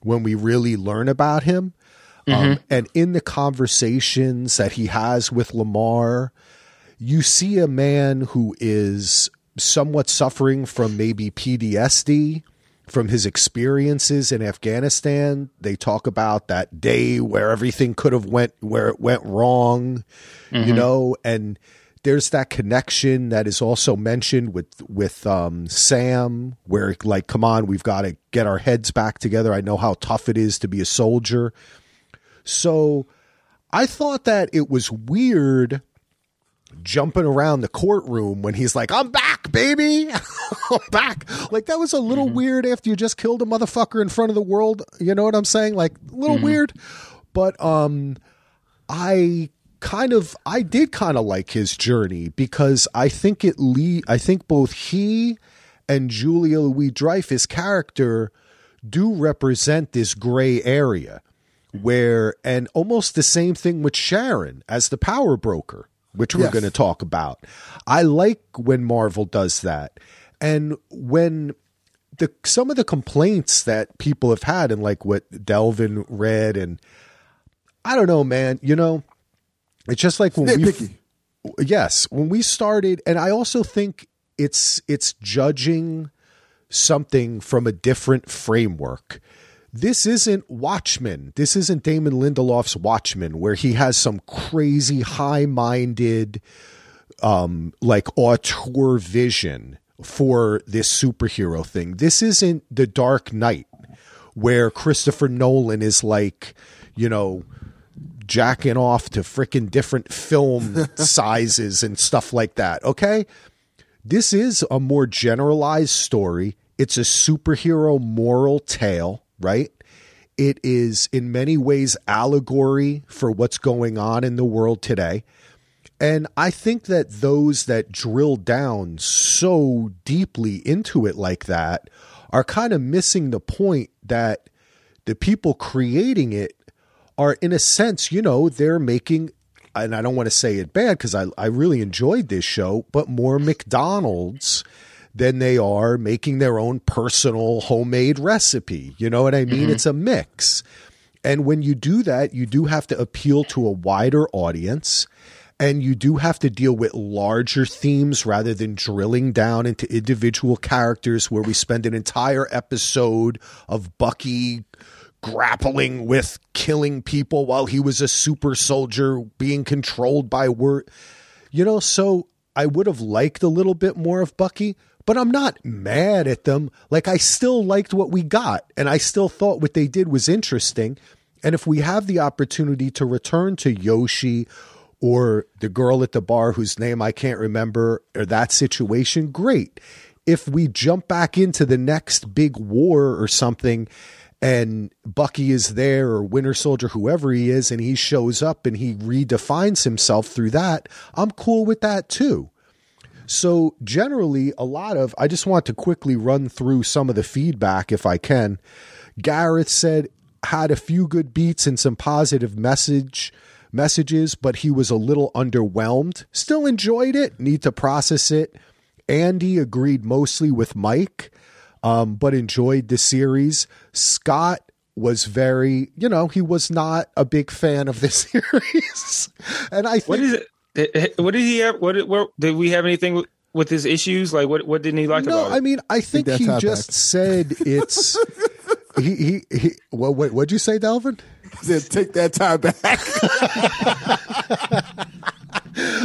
when we really learn about him. Um, and in the conversations that he has with Lemar, you see a man who is somewhat suffering from maybe PTSD from his experiences in Afghanistan. They talk about that day where everything could have went where it went wrong, you know, and there's that connection that is also mentioned with with um, Sam, where like, come on, we've got to get our heads back together. I know how tough it is to be a soldier. So I thought that it was weird jumping around the courtroom when he's like, I'm back, baby. I'm back. Like that was a little weird after you just killed a motherfucker in front of the world. You know what I'm saying? Like a little weird. But um I kind of I did kind of like his journey because I think it le- I think both he and Julia Louis Dreyfus character do represent this gray area where and almost the same thing with Sharon as the power broker, which we're Yes. going to talk about. I like when Marvel does that. And when the some of the complaints that people have had and like what Delvin read and I don't know, man, you know, it's just like when we yes when we started and i also think it's it's judging something from a different framework this isn't watchmen this isn't damon lindelof's watchmen where he has some crazy high-minded um like auteur vision for this superhero thing this isn't the dark knight where christopher nolan is like you know jacking off to freaking different film sizes and stuff like that. Okay. This is a more generalized story. It's a superhero moral tale, right? It is in many ways allegory for what's going on in the world today. And I think that those that drill down so deeply into it like that are kind of missing the point that the people creating it are in a sense, you know, they're making and I don't want to say it bad because I, I really enjoyed this show, but more McDonald's than they are making their own personal homemade recipe. You know what I mean? Mm-hmm. It's a mix. And when you do that, you do have to appeal to a wider audience and you do have to deal with larger themes rather than drilling down into individual characters where we spend an entire episode of Bucky grappling with killing people while he was a super soldier being controlled by word you know so i would have liked a little bit more of bucky but i'm not mad at them. Like i still liked what we got and i still thought what they did was interesting. And if we have the opportunity to return to yoshi or the girl at the bar whose name i can't remember or that situation great. If we jump back into the next big war or something and Bucky is there or Winter Soldier, whoever he is, and he shows up and he redefines himself through that, I'm cool with that too. So, generally, a lot of, I just want to quickly run through some of the feedback if I can. Gareth said, had a few good beats and some positive message messages, but he was a little underwhelmed. Still enjoyed it, need to process it. Andy agreed mostly with Mike um, but enjoyed the series. Scott was very, you know, he was not a big fan of the series, and I think What is it? What did he have? What did, where, did we have anything with, with his issues? Like what? What didn't he like no, about it? I mean, I think that's he just bad. said it's. he he he. What what what'd you say, Delvin? Said, take that time back.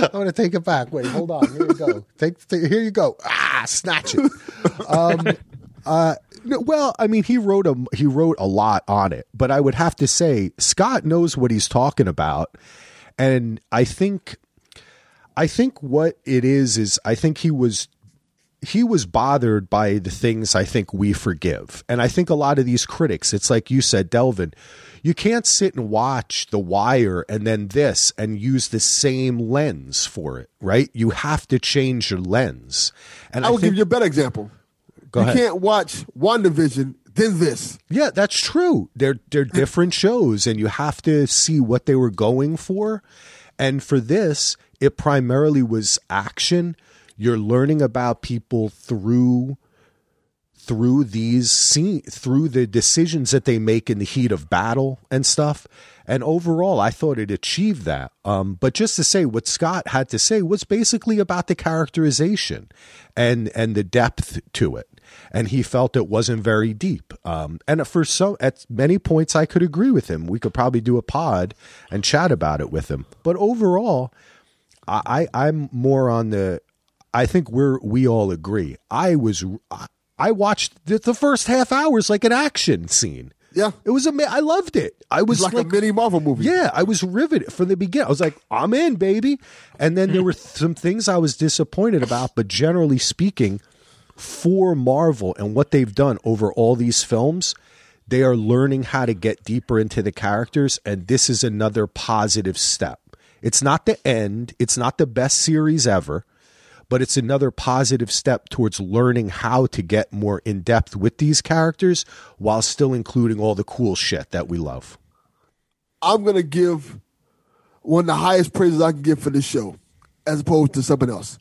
I'm going to take it back. Wait, hold on. Here you go. Take, take here you go. Ah, snatch it. Um, uh, no, well, I mean, he wrote a he wrote a lot on it, but I would have to say Scott knows what he's talking about, and I think I think what it is is I think he was he was bothered by the things I think we forgive. And I think a lot of these critics, it's like you said, Delvin, you can't sit and watch The Wire and then this and use the same lens for it, right? You have to change your lens. And I I, will think, give you a better example. Go you ahead. can't watch WandaVision then this. Yeah, that's true. They're they're different shows, and you have to see what they were going for. And for this, it primarily was action. You're learning about people through through these scene through the decisions that they make in the heat of battle and stuff. And overall, I thought it achieved that. Um, but just to say what Scott had to say was basically about the characterization and and the depth to it. And he felt it wasn't very deep. Um, and for some, at many points, I could agree with him. We could probably do a pod and chat about it with him. But overall, I, I I'm more on the. I think we're we all agree. I was I, I watched the, the first half hours like an action scene. Yeah. It was ama- I loved it. I was It's like, a mini Marvel movie. yeah, I was riveted from the beginning. I was like, I'm in, baby. And then there were some things I was disappointed about, but generally speaking, for Marvel and what they've done over all these films, they are learning how to get deeper into the characters, and this is another positive step. It's not the end, it's not the best series ever, but it's another positive step towards learning how to get more in depth with these characters while still including all the cool shit that we love. I'm gonna give one of the highest praises I can give for this show, as opposed to something else.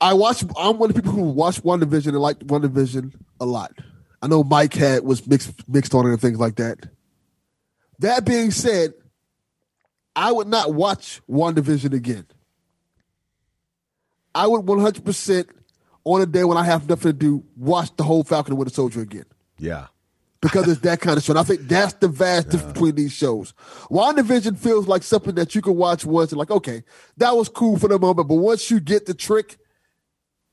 I watch. I'm one of the people who watched WandaVision and liked WandaVision a lot. I know Mike had was mixed mixed on it and things like that. That being said, I would not watch WandaVision again. I would 100 percent on a day when I have nothing to do watch the whole Falcon and Winter Soldier again Yeah. because it's that kind of show. And I think that's the vast difference between these shows. WandaVision feels like something that you can watch once and like, okay, that was cool for the moment, but once you get the trick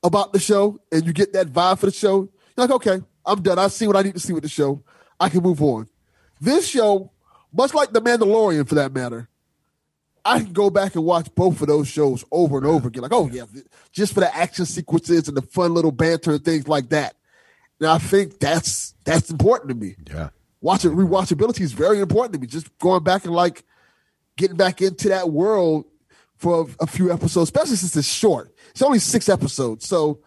about the show and you get that vibe for the show, you're like, okay, I'm done. I see what I need to see with the show. I can move on. This show, much like The Mandalorian for that matter, I can go back and watch both of those shows over and over again. Like, oh yeah, just for the action sequences and the fun little banter and things like that. And I think that's that's important to me. Yeah. Watching rewatchability is very important to me. Just going back and like getting back into that world for a, a few episodes, especially since it's short. It's only six episodes, so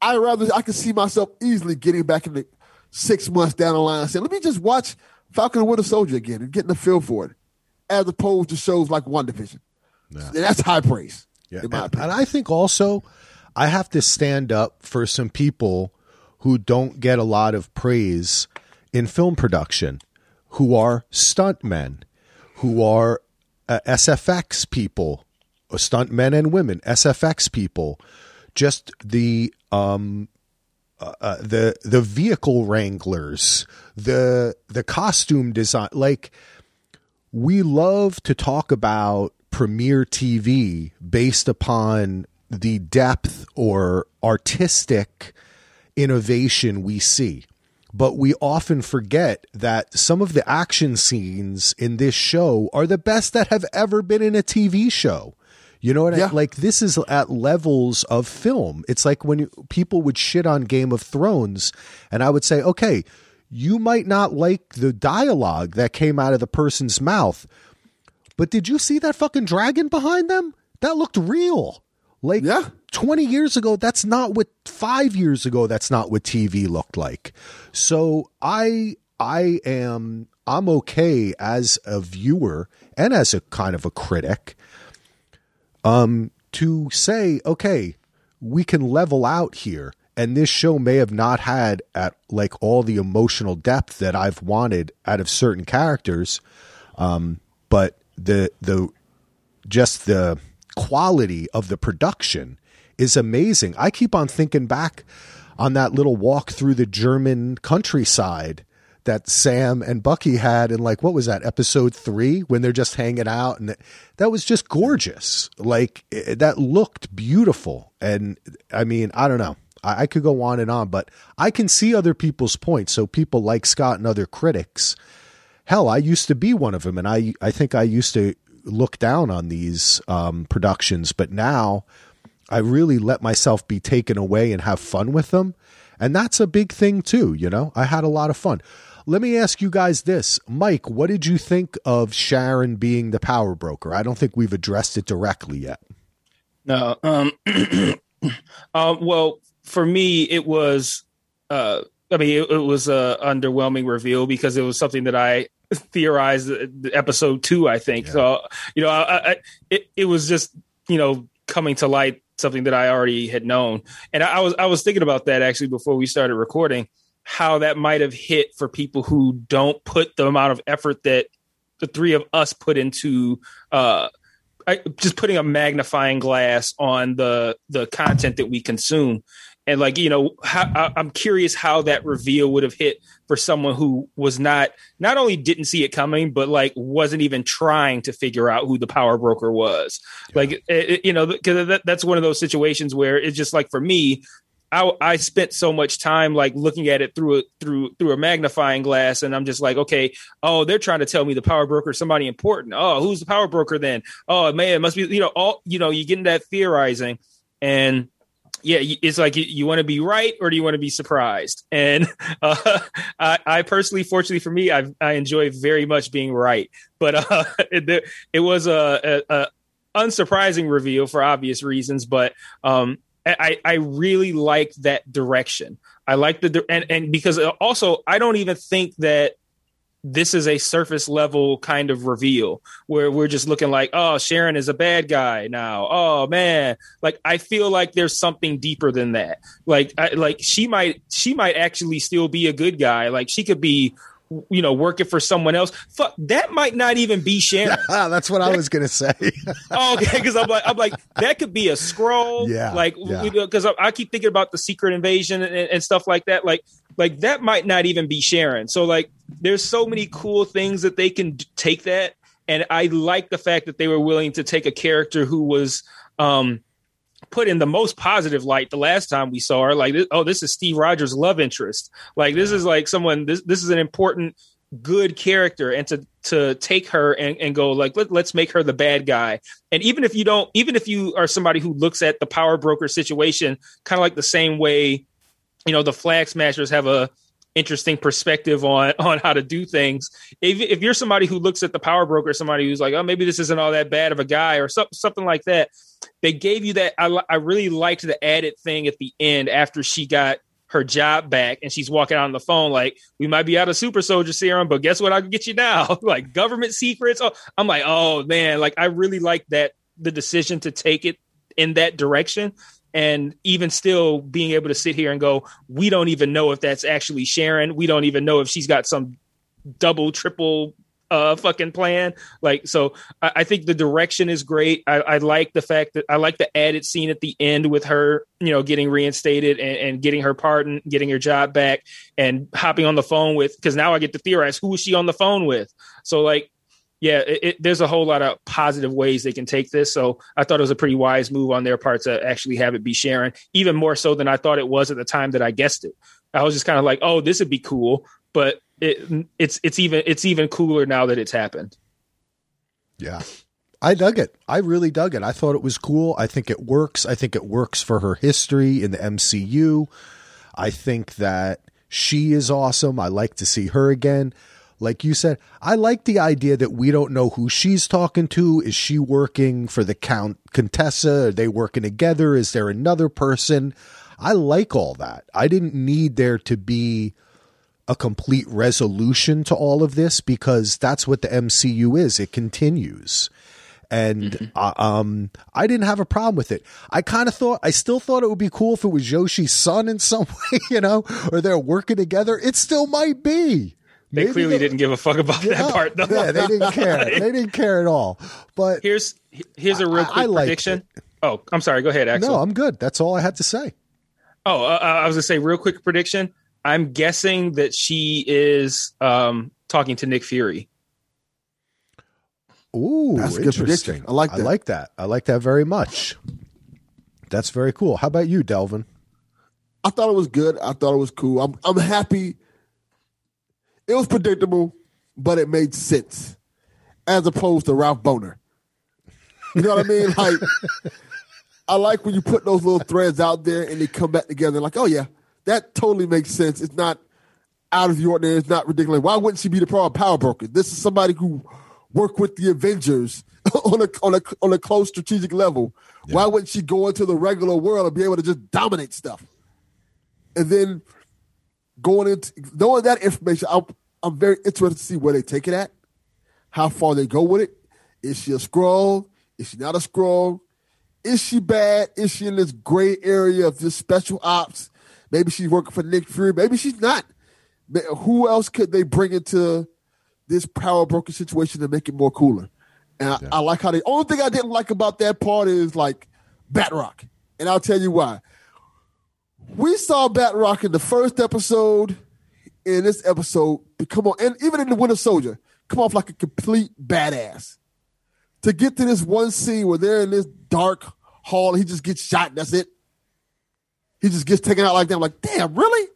I rather I can see myself easily getting back in the six months down the line and saying, let me just watch Falcon and Winter Soldier again and getting the feel for it, as opposed to shows like WandaVision. That's high praise. Yeah. in my And, opinion. and I think also I have to stand up for some people who don't get a lot of praise in film production, who are stuntmen, who are uh, SFX people, uh, stuntmen and women, SFX people, just the um uh, the the vehicle wranglers, the the costume design, like we love to talk about premiere TV based upon the depth or artistic innovation we see. But we often forget that some of the action scenes in this show are the best that have ever been in a TV show. You know what I Yeah. like? This is at levels of film. It's like when you, people would shit on Game of Thrones, and I would say, okay, you might not like the dialogue that came out of the person's mouth, but did you see that fucking dragon behind them? That looked real. Like Yeah. 20 years ago, that's not what 5 years ago that's not what TV looked like. So I I am I'm okay as a viewer and as a kind of a critic um to say, okay, we can level out here and this show may have not had at like all the emotional depth that I've wanted out of certain characters um but the the just the quality of the production is amazing. I keep on thinking back on that little walk through the German countryside that Sam and Bucky had in like what was that episode 3 when they're just hanging out and that, was just gorgeous. Like it, that looked beautiful and I mean, I don't know. I, I could go on and on, but I can see other people's points. So people like Scott and other critics hell, I used to be one of them, and I I think I used to look down on these um, productions, but now I really let myself be taken away and have fun with them. And that's a big thing too, you know. I had a lot of fun. Let me ask you guys this. Mike, what did you think of Sharon being the power broker? I don't think we've addressed it directly yet. No. Um, um well, for me it was uh I mean, it, it was a underwhelming reveal because it was something that I theorized the episode two, I think. Yeah. So, you know, I, I, it, it was just, you know, coming to light something that I already had known. And I, I was, I was thinking about that actually before we started recording, how that might have hit for people who don't put the amount of effort that the three of us put into, uh, I, just putting a magnifying glass on the the content that we consume and like you know how, i'm curious how that reveal would have hit for someone who was not not only didn't see it coming but like wasn't even trying to figure out who the power broker was yeah. like it, you know because that, that's one of those situations where it's just like for me I, I spent so much time like looking at it through a through through a magnifying glass, and I'm just like, okay, oh, they're trying to tell me the power broker is somebody important. Oh, who's the power broker then? Oh man, it must be you know all you know you get into that theorizing, and yeah, it's like you, you want to be right or do you want to be surprised? And uh, I, I, personally, fortunately for me, I, I enjoy very much being right. But uh, it, it, was a, a, a, unsurprising reveal for obvious reasons. But um, I, I really like that direction. I like the and and because also I don't even think that this is a surface level kind of reveal where we're just looking like, oh, Sharon is a bad guy now. Oh man, like I feel like there's something deeper than that. Like, I, like she might she might actually still be a good guy. Like she could be you know, working for someone else. Fuck, that might not even be Sharon. That's what I was gonna say. oh, okay, because I'm like, I'm like, that could be a Skrull. Yeah, like, because yeah. I, I, keep thinking about the secret invasion and, and, stuff like that. Like, like that might not even be Sharon. So, like, there's so many cool things that they can take that, and I like the fact that they were willing to take a character who was, um, put in the most positive light the last time we saw her. Like, oh, this is Steve Rogers' love interest. Like, this is like someone. This this is an important, good character, and to to take her and, and go like let, let's make her the bad guy. And even if you don't, even if you are somebody who looks at the power broker situation kind of like the same way, you know, the flag smashers have a interesting perspective on on how to do things. If, if you're somebody who looks at the power broker, somebody who's like, oh, maybe this isn't all that bad of a guy, or so, something like that, they gave you that. I, I really liked the added thing at the end after she got her job back and she's walking out on the phone like we might be out of super soldier serum but guess what i can get you now like government secrets oh, i'm like oh man like i really like that the decision to take it in that direction and even still being able to sit here and go, we don't even know if that's actually Sharon. We don't even know if she's got some double, triple uh fucking plan. Like so I, I, think the direction is great. I, I like the fact that i like the added scene at the end with her you know getting reinstated and, and getting her pardon getting her job back and hopping on the phone with because now i get to theorize who is she on the phone with? So like yeah, it, it, there's a whole lot of positive ways they can take this. So I thought it was a pretty wise move on their part to actually have it be Sharon, even more so than I thought it was at the time that I guessed it. I was just kind of like, oh, this would be cool, but it, it's it's even it's even cooler now that it's happened. Yeah. I dug it. I really dug it. I thought it was cool. I think it works. I think it works for her history in the MCU. I think that she is awesome. I like to see her again like you said, I like the idea that we don't know who she's talking to. Is she working for the Count Contessa? Are they working together? Is there another person? I like all that. I didn't need there to be a complete resolution to all of this because that's what the MCU is. It continues. And mm-hmm. uh, um, I didn't have a problem with it. I kind of thought, I still thought it would be cool if it was Yoshi's son in some way, you know, or they're working together. It still might be. They Maybe clearly didn't give a fuck about yeah, that part. Though. Yeah, they didn't care. they didn't care at all. But here's here's a real quick I, I prediction. Oh, I'm sorry. Go ahead, Axel. No, I'm good. That's all I had to say. Oh, uh, uh, I was gonna say real quick prediction. I'm guessing that she is um, talking to Nick Fury. Ooh, That's interesting. I like that. I like that. I like that very much. That's very cool. How about you, Delvin? I thought it was good. I thought it was cool. I'm I'm happy it was predictable, but it made sense, as opposed to Ralph Bohner. You know what I mean? Like, I like when you put those little threads out there and they come back together. Like, oh yeah, that totally makes sense. It's not out of the ordinary. It's not ridiculous. Why wouldn't she be the power power broker? This is somebody who worked with the Avengers on a on a on a close strategic level. Yeah. Why wouldn't she go into the regular world and be able to just dominate stuff? And then going into knowing that information, I'm I'm very interested to see where they take it at, how far they go with it. Is she a Skrull? Is she not a Skrull? Is she bad? Is she in this gray area of just special ops? Maybe she's working for Nick Fury. Maybe she's not. Who else could they bring into this power broker situation to make it more cooler? And yeah. I, I, like how the Only thing I didn't like about that part is like Batroc, and I'll tell you why. We saw Batroc in the first episode. In this episode, come on, and even in the Winter Soldier, come off like a complete badass. To get to this one scene where they're in this dark hall, he just gets shot. that's it. He just gets taken out like that. I'm like, damn, really?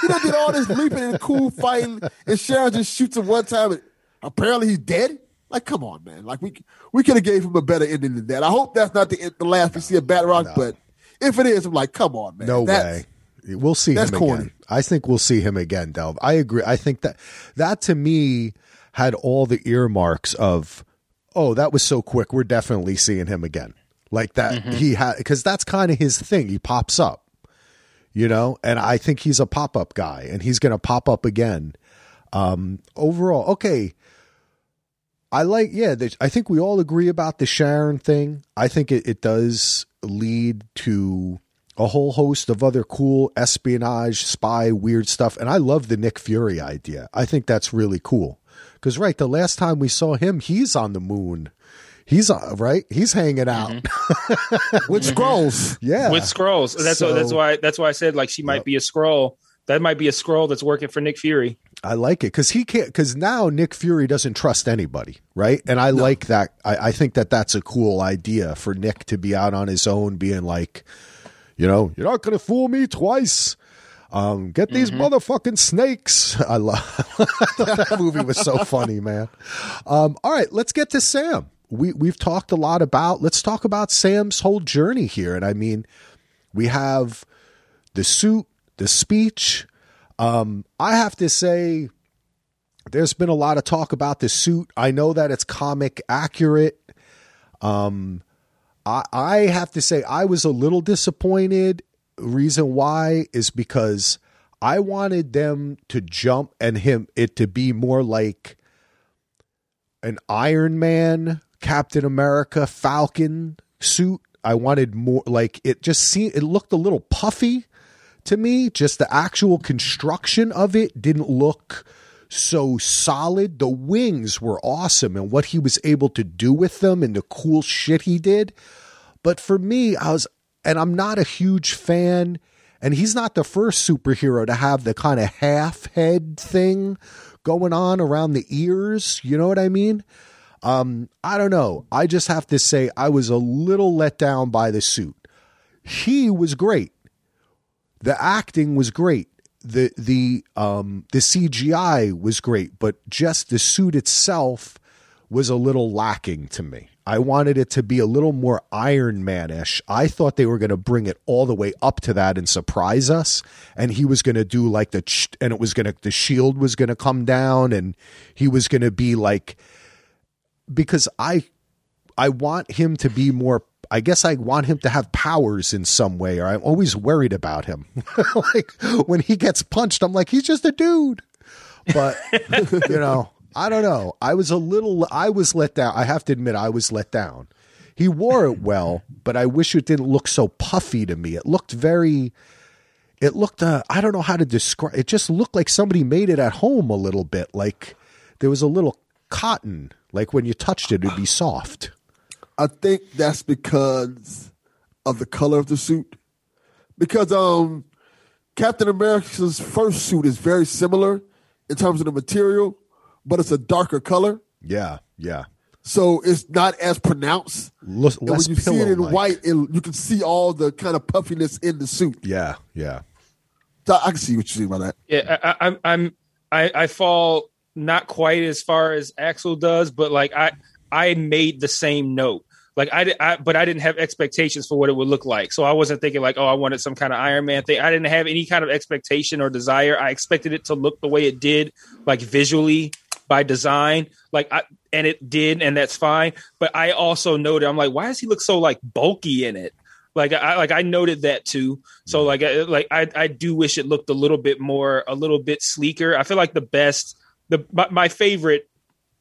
He done did all this leaping and cool fighting, and Sharon just shoots him one time, and apparently he's dead. Like, come on, man. Like we we could have gave him a better ending than that. I hope that's not the the last we see of Batroc, no. but if it is, I'm like, come on, man. No that's, way. We'll see him corny. again. I think we'll see him again, Delv. I agree. I think that that to me had all the earmarks of, oh, that was so quick. We're definitely seeing him again. Like that mm-hmm. he had because that's kind of his thing. He pops up you know, and I think he's a pop up guy and he's going to pop up again. Um, overall, okay. I like, yeah, I think we all agree about the Sharon thing. I think it, it does lead to a whole host of other cool espionage, spy, weird stuff. And I love the Nick Fury idea. I think that's really cool. Because, right, the last time we saw him, he's on the moon he's uh, right. He's hanging out mm-hmm. with Skrulls. Yeah, with Skrulls. That's so, that's why that's why I said like she might yep. be a Skrull. That might be a Skrull that's working for Nick Fury. I like it because he can't. Because now Nick Fury doesn't trust anybody, right? And I no. like that. I, I think that that's a cool idea for Nick to be out on his own, being like, you know, you're not going to fool me twice. Um, get these mm-hmm. motherfucking snakes. I love that movie was so funny, man. Um, all right, let's get to Sam we we've talked a lot about. Let's talk about Sam's whole journey here. And I mean, we have the suit, the speech. Um, I have to say, there's been a lot of talk about the suit. I know that it's comic accurate. Um, I, I have to say, I was a little disappointed. Reason why is because I wanted them to jump and him it to be more like an Iron Man Captain America Falcon suit. I wanted more like it just seemed it looked a little puffy to me. Just the actual construction of it didn't look so solid. The wings were awesome and what he was able to do with them and the cool shit he did. But for me, I was and I'm not a huge fan and he's not the first superhero to have the kind of half head thing going on around the ears, you know what I mean? Um, I don't know. I just have to say I was a little let down by the suit. He was great. The acting was great. The the um the CGI was great, but just the suit itself was a little lacking to me. I wanted it to be a little more Iron Man-ish. I thought they were going to bring it all the way up to that and surprise us, and he was going to do like the and it was going to the shield was going to come down, and he was going to be like because I I want him to be more I guess I want him to have powers in some way, or I'm always worried about him. like when he gets punched, I'm like, he's just a dude. But you know, I don't know. I was a little I was let down. I have to admit I was let down. He wore it well, but I wish it didn't look so puffy to me. It looked very it looked uh, I don't know how to describe it just looked like somebody made it at home a little bit. Like there was a little cotton like when you touched it, it'd be soft. I think that's because of the color of the suit. Because um, Captain America's first suit is very similar in terms of the material, but it's a darker color. Yeah, yeah. So it's not as pronounced. L- and when you see it in white, it, you can see all the kind of puffiness in the suit. Yeah, yeah. So I can see what you see about that. Yeah, I, I'm, I'm, I, I fall not quite as far as Axel does, but like I I made the same note. Like I, I, but I didn't have expectations for what it would look like. So I wasn't thinking like, oh, I wanted some kind of Iron Man thing. I didn't have any kind of expectation or desire. I expected it to look the way it did, like visually by design. Like I, and it did, and that's fine. But I also noted, I'm like, why does he look so like bulky in it? Like I like I noted that too. So mm-hmm. like I, like I I do wish it looked a little bit more, a little bit sleeker. I feel like the best, the my, my favorite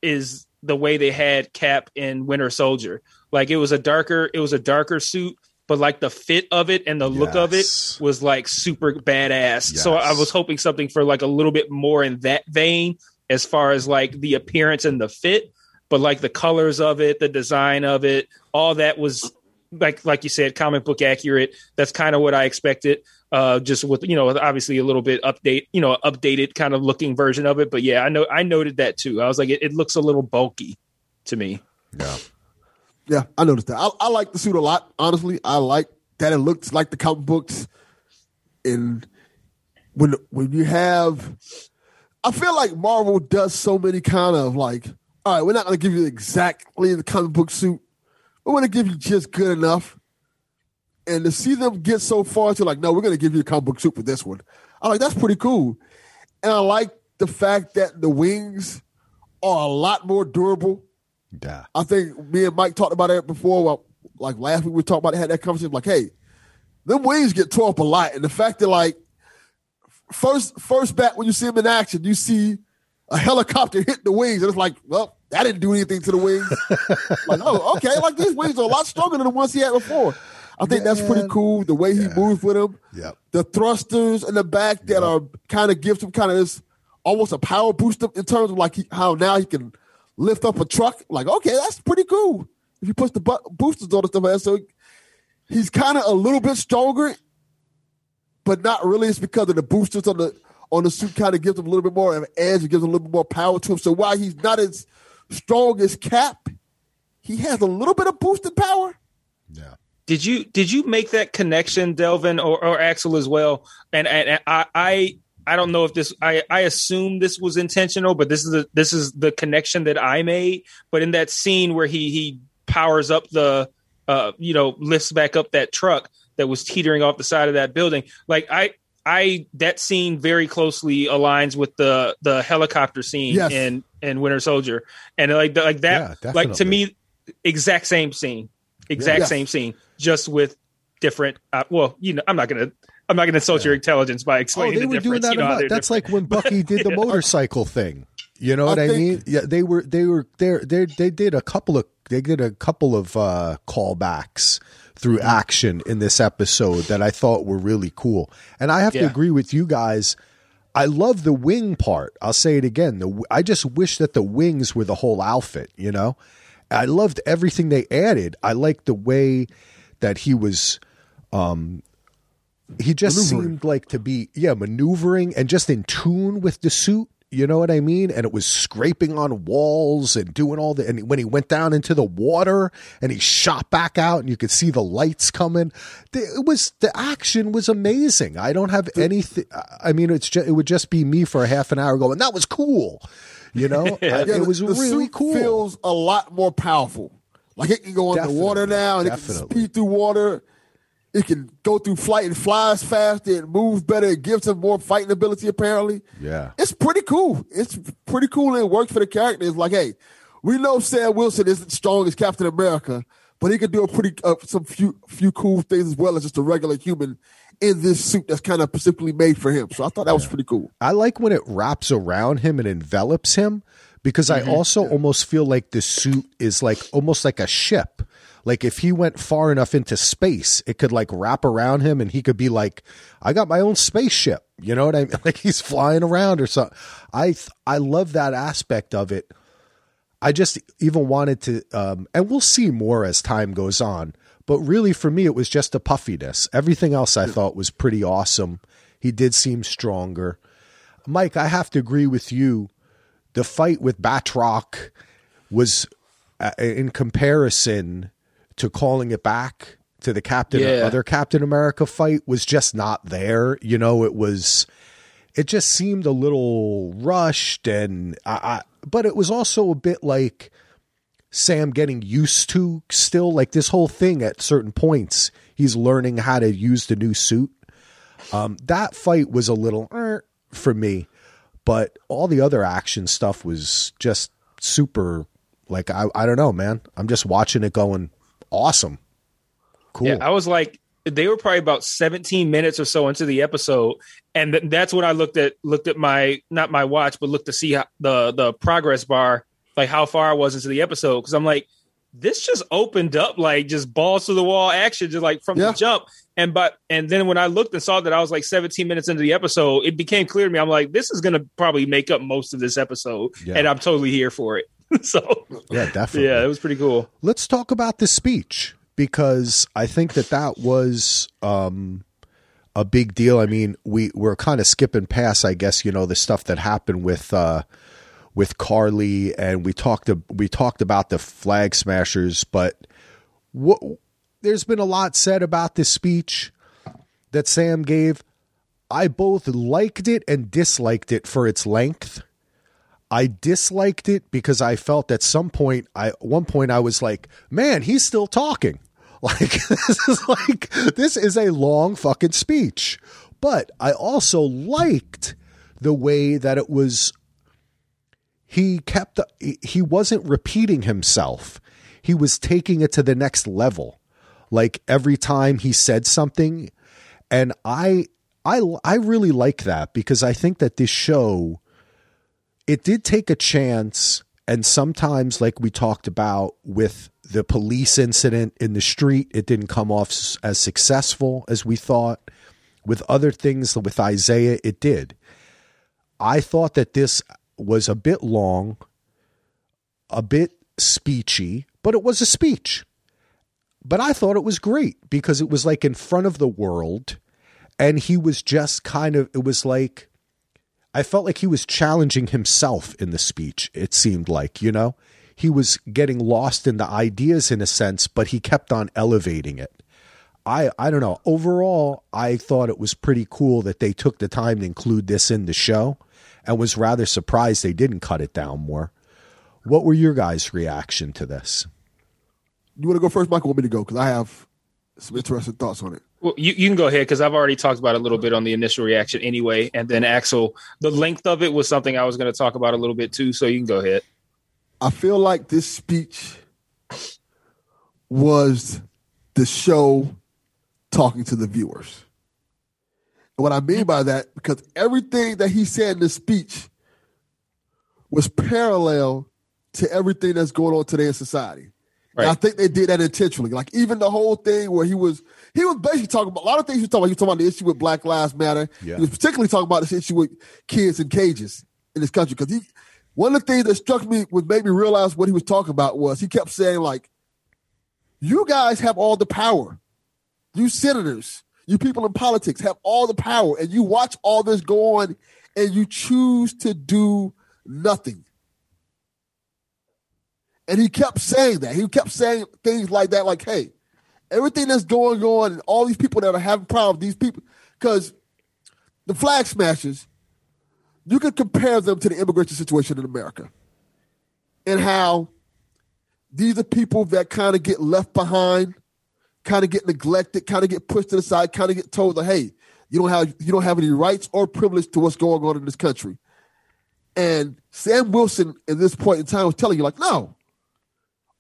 is the way they had Cap in Winter Soldier. Like it was a darker, it was a darker suit, but like the fit of it and the look of it was like super badass. So I was hoping something for like a little bit more in that vein as far as like the appearance and the fit, but like the colors of it, the design of it, all that was like like you said, comic book accurate. That's kind of what I expected. Uh, just with you know, obviously a little bit update, you know, updated kind of looking version of it. But yeah, I know I noted that too. I was like, it, it looks a little bulky to me. Yeah. Yeah, I noticed that. I, I like the suit a lot. Honestly, I like that it looks like the comic books. And when when you have, I feel like Marvel does so many kind of like, all right, we're not going to give you exactly the comic book suit. We're going to give you just good enough. And to see them get so far to like, no, we're going to give you a comic book suit for this one. I'm like, that's pretty cool. And I like the fact that the wings are a lot more durable. Yeah. I think me and Mike talked about it before. Well, like last week we talked about it, had that conversation. Like, hey, them wings get tore up a lot, and the fact that like first first bat when you see them in action, you see a helicopter hit the wings, and it's like, well, that didn't do anything to the wings. like, oh, okay, like these wings are a lot stronger than the ones he had before. I think that's pretty cool. The way he moves with them, Yep. the thrusters in the back that are kind of gives him kind of this almost a power booster in terms of like he, how now he can lift up a truck. Like, okay, that's pretty cool. If you push the bu- boosters on and stuff like that, so he's kind of a little bit stronger, but not really. It's because of the boosters on the on the suit kind of gives him a little bit more of an edge. It gives him a little bit more power to him. So while he's not as strong as Cap, he has a little bit of boosted power. Yeah. Did you did you make that connection, Delvin or, or Axel as well? And, and, and I, I I don't know if this I, I assume this was intentional, but this is the this is the connection that I made. But in that scene where he he powers up the uh you know lifts back up that truck that was teetering off the side of that building, like I I that scene very closely aligns with the the helicopter scene Yes. in in Winter Soldier, and like the, like that Yeah, like to me exact same scene, exact Yes. same scene, just with different. Uh, well, you know, I'm not gonna. I'm not going to insult your intelligence by explaining. Oh, they the were doing that. you know. That's different. like when Bucky did the motorcycle thing. You know what I I, think- mean? Yeah, they were they were they they they did a couple of they did a couple of uh callbacks through action in this episode that I thought were really cool. And I have to agree with you guys. I love the wing part. I'll say it again. The I just wish that the wings were the whole outfit, you know? I loved everything they added. I liked the way that he was um, he just seemed like to be yeah maneuvering and just in tune with the suit you know what i mean? And it was scraping on walls and doing all the and when he went down into the water and he shot back out and you could see the lights coming it was the action was amazing. I don't have anything i mean it's just it would just be me for a half an hour going that was cool you know? I- Yeah, it the- was the really suit cool. Feels a lot more powerful. Like it can go underwater now, and it can speed through water. It can go through flight and flies faster. It moves better. It gives him more fighting ability. Apparently, yeah it's pretty cool. It's pretty cool, and it works for the character. It's like, hey, we know Sam Wilson isn't strong as Captain America, but he can do a pretty uh, some few few cool things as well as just a regular human in this suit that's kind of specifically made for him. So I thought that was pretty cool. I like when it wraps around him and envelops him because I also almost feel like the suit is like almost like a ship. Like if he went far enough into space, it could like wrap around him and he could be like, I got my own spaceship. You know what I mean? Like he's flying around or something. I th- I love that aspect of it. I just even wanted to, um, and we'll see more as time goes on. But really, for me, it was just a puffiness. Everything else I thought was pretty awesome. He did seem stronger. Mike, I have to agree with you. The fight with Batroc was, uh, in comparison to calling it back to the Captain Yeah. other Captain America fight, was just not there. You know, it was it just seemed a little rushed and I, I but it was also a bit like Sam getting used to still like this whole thing at certain points. He's learning how to use the new suit. Um, that fight was a little er, for me, but all the other action stuff was just super. Like I, I don't know, man. I'm just watching it going awesome. Cool. Yeah, I was like, they were probably about 17 minutes or so into the episode, and th- that's when I looked at looked at my not my watch, but looked to see how, the the progress bar, like how far I was into the episode, because I'm like, this just opened up like just balls to the wall action, just like from Yeah. the jump. And but and then when I looked and saw that I was like 17 minutes into the episode, it became clear to me. I'm like, this is gonna probably make up most of this episode, Yeah. and I'm totally here for it. so yeah, definitely. yeah, it was pretty cool. let's talk about the speech because I think that that was um, a big deal. I mean, we we're kind of skipping past, I guess, you know, the stuff that happened with uh, with Karli, and we talked we talked about the flag smashers, but what there's been a lot said about this speech that Sam gave. I both liked it and disliked it for its length. I disliked it because I felt at some point, I one point I was like, "Man, he's still talking." Like this is like this is a long fucking speech. But I also liked the way that it was. He kept he wasn't repeating himself. He was taking it to the next level. Like every time he said something, and I I I really like that because I think that this show it did take a chance and sometimes like we talked about with the police incident in the street it didn't come off as successful as we thought with other things with Isaiah it did I thought that this was a bit long a bit speechy but it was a speech but I thought it was great because it was like in front of the world and he was just kind of it was like I felt like he was challenging himself in the speech, it seemed like, you know? He was getting lost in the ideas in a sense, but he kept on elevating it. I I don't know. Overall, I thought it was pretty cool that they took the time to include this in the show and was rather surprised they didn't cut it down more. What were your guys' reaction to this? You want to go first, Michael? Want me to go? Because I have some interesting thoughts on it. Well, you, you can go ahead because I've already talked about a little bit on the initial reaction anyway. And then Axel, the length of it was something I was going to talk about a little bit too. So you can go ahead. I feel like this speech was the show talking to the viewers. And what I mean by that, because everything that he said in the speech was parallel to everything that's going on today in society. And I think they did that intentionally. Like even the whole thing where he was he was basically talking about a lot of things he was talking about. He was talking about the issue with Black Lives Matter. Yeah. He was particularly talking about this issue with kids in cages in this country. Because he one of the things that struck me what made me realize what he was talking about was he kept saying, like, you guys have all the power. You senators, you people in politics have all the power, and you watch all this go on and you choose to do nothing. And he kept saying that. He kept saying things like that, like, hey, everything that's going on and all these people that are having problems, these people, because the flag smashers, you could compare them to the immigration situation in America and how these are people that kind of get left behind, kind of get neglected, kind of get pushed to the side, kind of get told that, hey, you don't have you don't have any rights or privilege to what's going on in this country. And Sam Wilson at this point in time was telling you, like, no,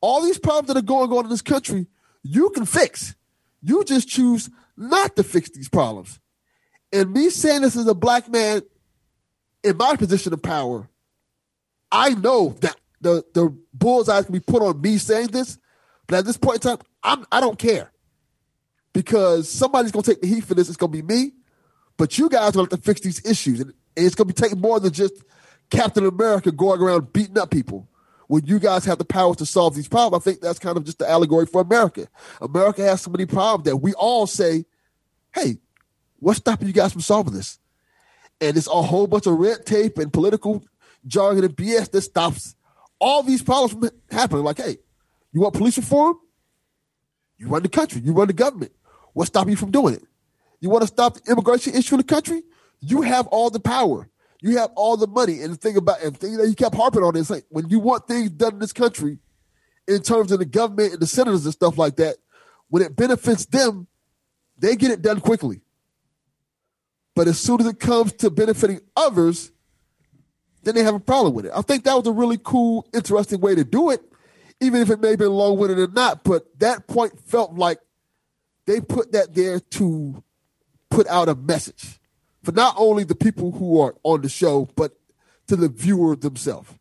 all these problems that are going on in this country, you can fix. You just choose not to fix these problems. And me saying this as a black man in my position of power, I know that the the bullseye can be put on me saying this, but at this point in time, I'm I don't care. Because somebody's gonna take the heat for this, it's gonna be me. But you guys are gonna have to fix these issues. And, it's gonna be taking more than just Captain America going around beating up people. When you guys have the power to solve these problems, I think that's kind of just the allegory for America. America has so many problems that we all say, hey, what's stopping you guys from solving this? And it's a whole bunch of red tape and political jargon and BS that stops all these problems from happening. Like, hey, you want police reform? You run the country. You run the government. What's stopping you from doing it? You want to stop the immigration issue in the country? You have all the power. You have all the money. And the thing about and the thing that you kept harping on is like when you want things done in this country, in terms of the government and the senators and stuff like that, when it benefits them, they get it done quickly. But as soon as it comes to benefiting others, then they have a problem with it. I think that was a really cool, interesting way to do it, even if it may have been long winded or not. But that point felt like they put that there to put out a message for not only the people who are on the show, but to the viewer themselves.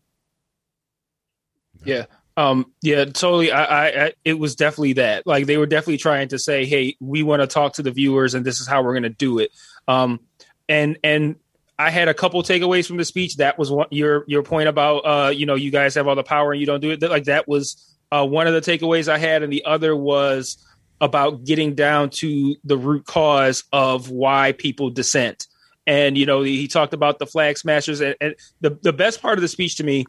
Yeah. Um, yeah, totally. I, I, I, it was definitely that. Like they were definitely trying to say, "Hey, we want to talk to the viewers, and this is how we're going to do it." Um, and and I had a couple takeaways from the speech. That was one, your your point about, uh, you know, you guys have all the power and you don't do it. Like that was uh, one of the takeaways I had, and the other was about getting down to the root cause of why people dissent. And you know, he talked about the flag smashers, and, and the the best part of the speech to me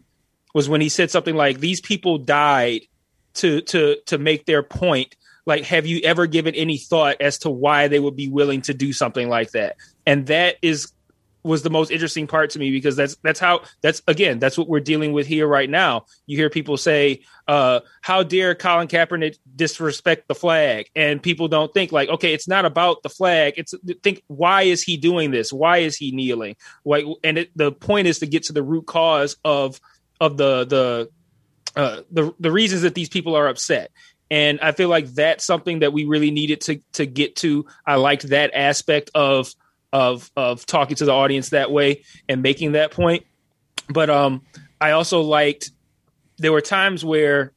was when he said something like these people died to to to make their point like have you ever given any thought as to why they would be willing to do something like that and that is was the most interesting part to me because that's that's how that's again that's what we're dealing with here right now. You hear people say, uh, "How dare Colin Kaepernick disrespect the flag?" And people don't think like, okay, it's not about the flag. It's think why is he doing this? Why is he kneeling? Like, and it, the point is to get to the root cause of of the the uh, the the reasons that these people are upset. And I feel like that's something that we really needed to to get to. I liked that aspect of of of talking to the audience that way and making that point. But um, I also liked there were times where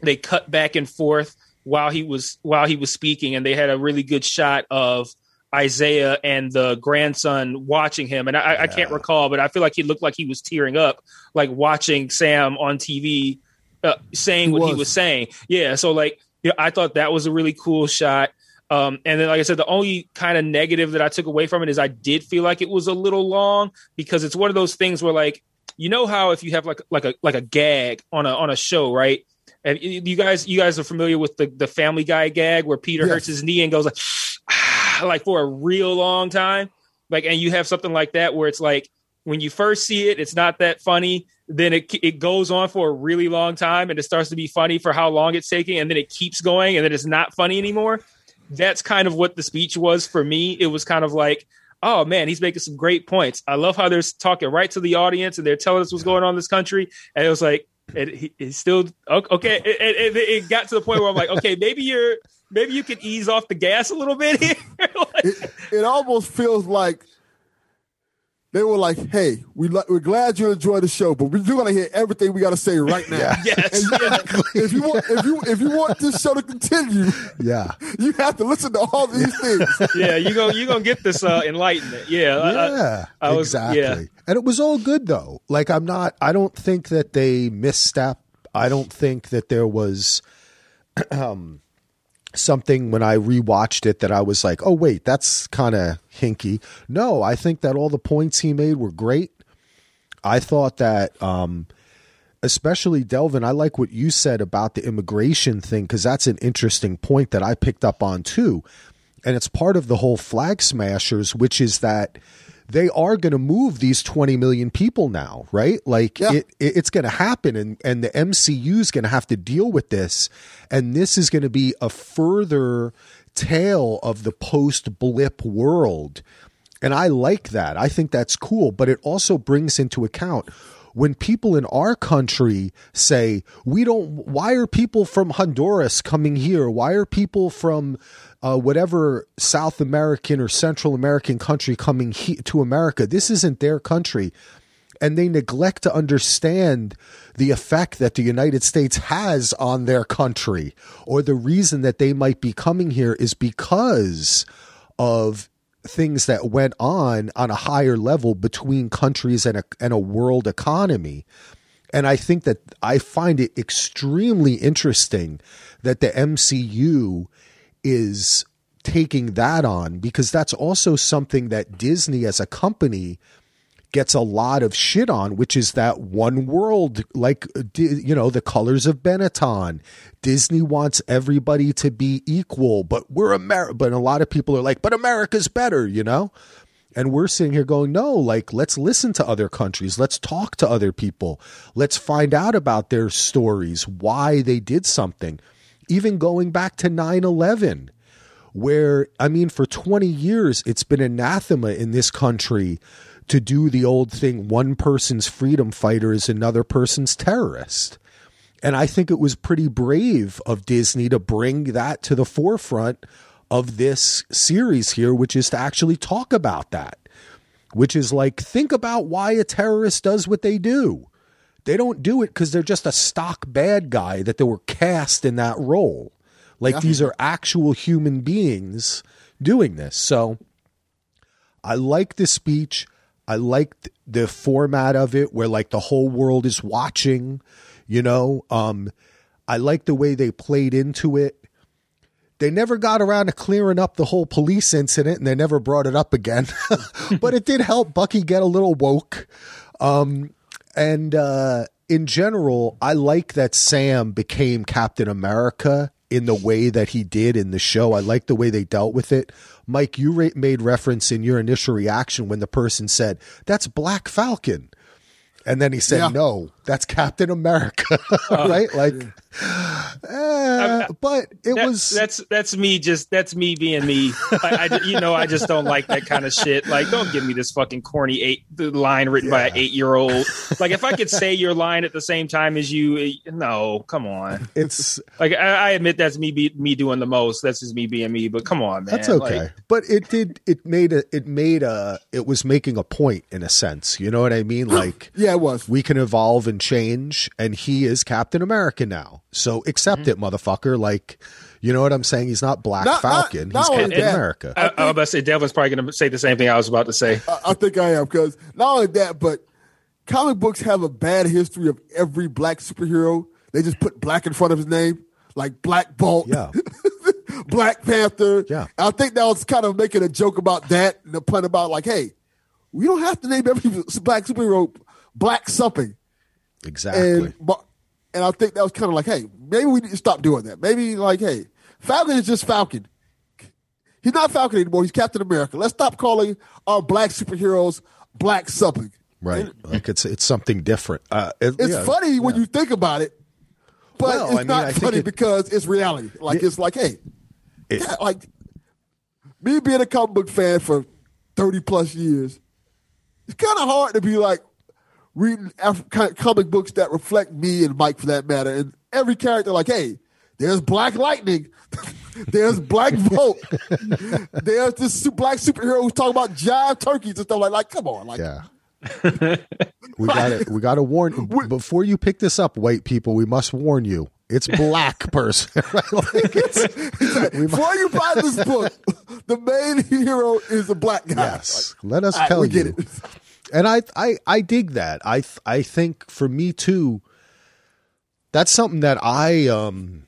they cut back and forth while he was while he was speaking, and they had a really good shot of Isaiah and the grandson watching him. And I, yeah. I can't recall, but I feel like he looked like he was tearing up, like watching Sam on TV uh, saying he what was. he was saying. Yeah. So, like, you know, I thought that was a really cool shot. Um, and then, like I said, the only kind of negative that I took away from it is I did feel like it was a little long because it's one of those things where, like, you know how if you have like like a like a gag on a on a show, right? And you guys you guys are familiar with the the Family Guy gag where Peter yes. hurts his knee and goes like like for a real long time. Like, and you have something like that where it's like when you first see it, it's not that funny. Then it it goes on for a really long time, and it starts to be funny for how long it's taking, and then it keeps going, and then it's not funny anymore. That's kind of what the speech was for me. It was kind of like, oh man, he's making some great points. I love how they're talking right to the audience, and they're telling us what's going on in this country. And it was like, it, still okay. It, it, it, got to the point where I'm like, okay, maybe you're maybe you could ease off the gas a little bit here. like, it, it, almost feels like they were like, "Hey, we we're glad you enjoyed the show, but we're going to hear everything we got to say right now." Yeah. Yes, exactly. If you want, if you if you want this show to continue, yeah, you have to listen to all these things. Yeah, you go you gonna get this uh, enlightenment. Yeah, yeah, I, I was, exactly. Yeah. And it was all good though. Like I'm not. I don't think that they misstep. I don't think that there was. Um, something when I rewatched it that I was like, oh, wait, that's kind of hinky. No, I think that all the points he made were great. I thought that, um, especially Delvin, I like what you said about the immigration thing because that's an interesting point that I picked up on too. And it's part of the whole flag smashers, which is that they are going to move these 20 million people now, right? Like yeah. it, it, it's going to happen and, and the MCU is going to have to deal with this. And this is going to be a further tale of the post blip world. And I like that. I think that's cool, but it also brings into account when people in our country say, we don't, why are people from Honduras coming here? Why are people from uh, whatever South American or Central American country coming he- to America? This isn't their country. And they neglect to understand the effect that the United States has on their country, or the reason that they might be coming here is because of things that went on on a higher level between countries and a, and a world economy. And I think that I find it extremely interesting that the MCU is taking that on because that's also something that Disney as a company gets a lot of shit on, which is that one world, like, you know, the colors of Benetton. Disney wants everybody to be equal, but we're America. But a lot of people are like, but America's better, you know? And we're sitting here going, no, like, let's listen to other countries. Let's talk to other people. Let's find out about their stories, why they did something. Even going back to 9 11, where, I mean, for 20 years, it's been anathema in this country to do the old thing one person's freedom fighter is another person's terrorist. And I think it was pretty brave of Disney to bring that to the forefront of this series here, which is to actually talk about that, which is like, think about why a terrorist does what they do. They don't do it because they're just a stock bad guy that they were cast in that role. Like Yeah. these are actual human beings doing this. So I like the speech. I liked the format of it where like the whole world is watching, you know. Um I like the way they played into it. They never got around to clearing up the whole police incident and they never brought it up again. but it did help Bucky get a little woke. Um and uh in general, I like that Sam became Captain America in the way that he did in the show. I like the way they dealt with it. Mike, you ra- made reference in your initial reaction when the person said, "That's Black Falcon." And then he said, Yeah. "No, that's Captain America." right? Like eh, but it That- was that's that's me just that's me being me. I, I- you know I just don't like that kind of shit. Like don't give me this fucking corny eight the line written by an eight year old. Like if I could say your line at the same time as you, eh, no, come on. it's Like I, I admit that's me be, me doing the most. That's just me being me. But come on, man. That's okay. Like, but it did it made a it made a it was making a point in a sense. You know what I mean? Like Yeah, it was. we can evolve and change and he is Captain America now. So accept Mm-hmm. it, motherfucker. Like you know what I'm saying? He's not Black Not- not- Falcon. not He's only Captain that, America. I, I was about to say Dev was probably going to say the same thing I was about to say. I, I think I am because not only that, but comic books have a bad history of every black superhero. They just put black in front of his name, like Black Bolt, Yeah. Black Panther. Yeah. I think that was kind of making a joke about that and the pun about like, hey, we don't have to name every black superhero Black something. Exactly. And but and I think that was kind of like, hey, maybe we need to stop doing that. Maybe like, hey, Falcon is just Falcon. He's not Falcon anymore. He's Captain America. Let's stop calling our black superheroes black something. right. Like it's it's something different. Uh it- It's yeah. funny when you think about it, but Well, it's I mean, not I funny it- because it's reality. Like it's like, hey, It- yeah, like me being a comic book fan for thirty plus years, it's kind of hard to be like reading Af- comic books that reflect me and Mike for that matter, and every character like, hey, there's Black Lightning. There's Black Bolt. There's this su- black superhero who's talking about jive turkeys and stuff like. Like, come on, like, Yeah. we got to we got to warn you. before you pick this up, white people. We must warn you. It's black person. right? Like it's, Before you buy this book, the main hero is a black guy. yes. Let us tell you. And I, I I dig that. I I think for me too. That's something that I um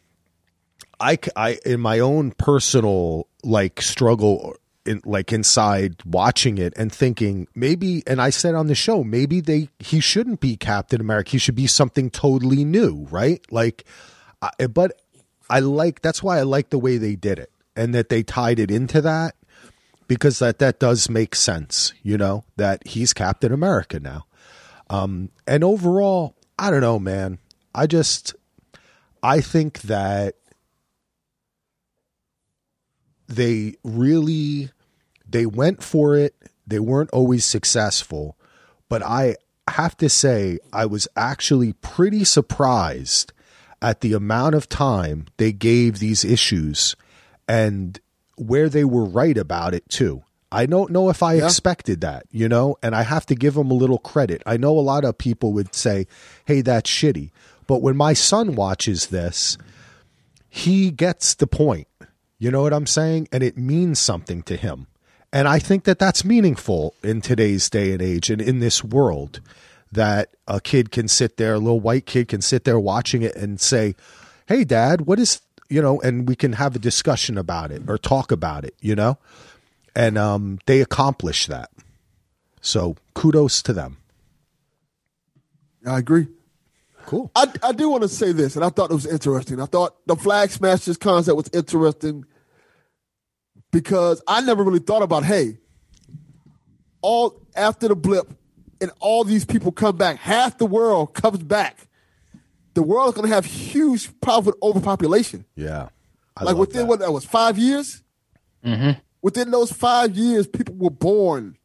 I I in my own personal like struggle in like inside watching it and thinking maybe and I said on the show maybe they he shouldn't be Captain America. He should be something totally new, right? Like I, but I like that's why I like the way they did it and that they tied it into that because that that does make sense, you know, that he's Captain America now. Um and overall, I don't know, man. I just I think that they really they went for it. They weren't always successful, but I have to say I was actually pretty surprised at the amount of time they gave these issues and where they were right about it too. I don't know if I expected that, you know, and I have to give them a little credit. I know a lot of people would say, "Hey, that's shitty." But when my son watches this, he gets the point. You know what I'm saying? And it means something to him. And I think that that's meaningful in today's day and age and in this world that a kid can sit there, a little white kid can sit there watching it and say, Hey, dad, what is, you know, and we can have a discussion about it or talk about it, you know? And um, they accomplish that. So kudos to them. I agree. Cool. I, I do want to say this, and I thought it was interesting. I thought the flag smashers concept was interesting because I never really thought about, hey, all after the blip, and all these people come back, half the world comes back. The world is going to have huge problem with overpopulation. Yeah. I like within that. what that was five years. Mm-hmm. Within those five years, people were born.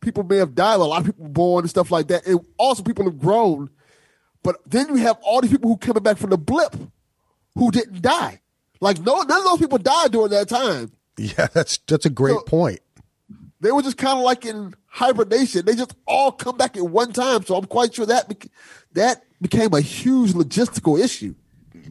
People may have died. A lot of people were born and stuff like that. And also, people have grown. But then you have all these people who coming back from the blip, who didn't die. Like no, none of those people died during that time. Yeah, that's that's a great So- point. They were just kind of like in hibernation. They just all come back at one time. So I'm quite sure that that became a huge logistical issue.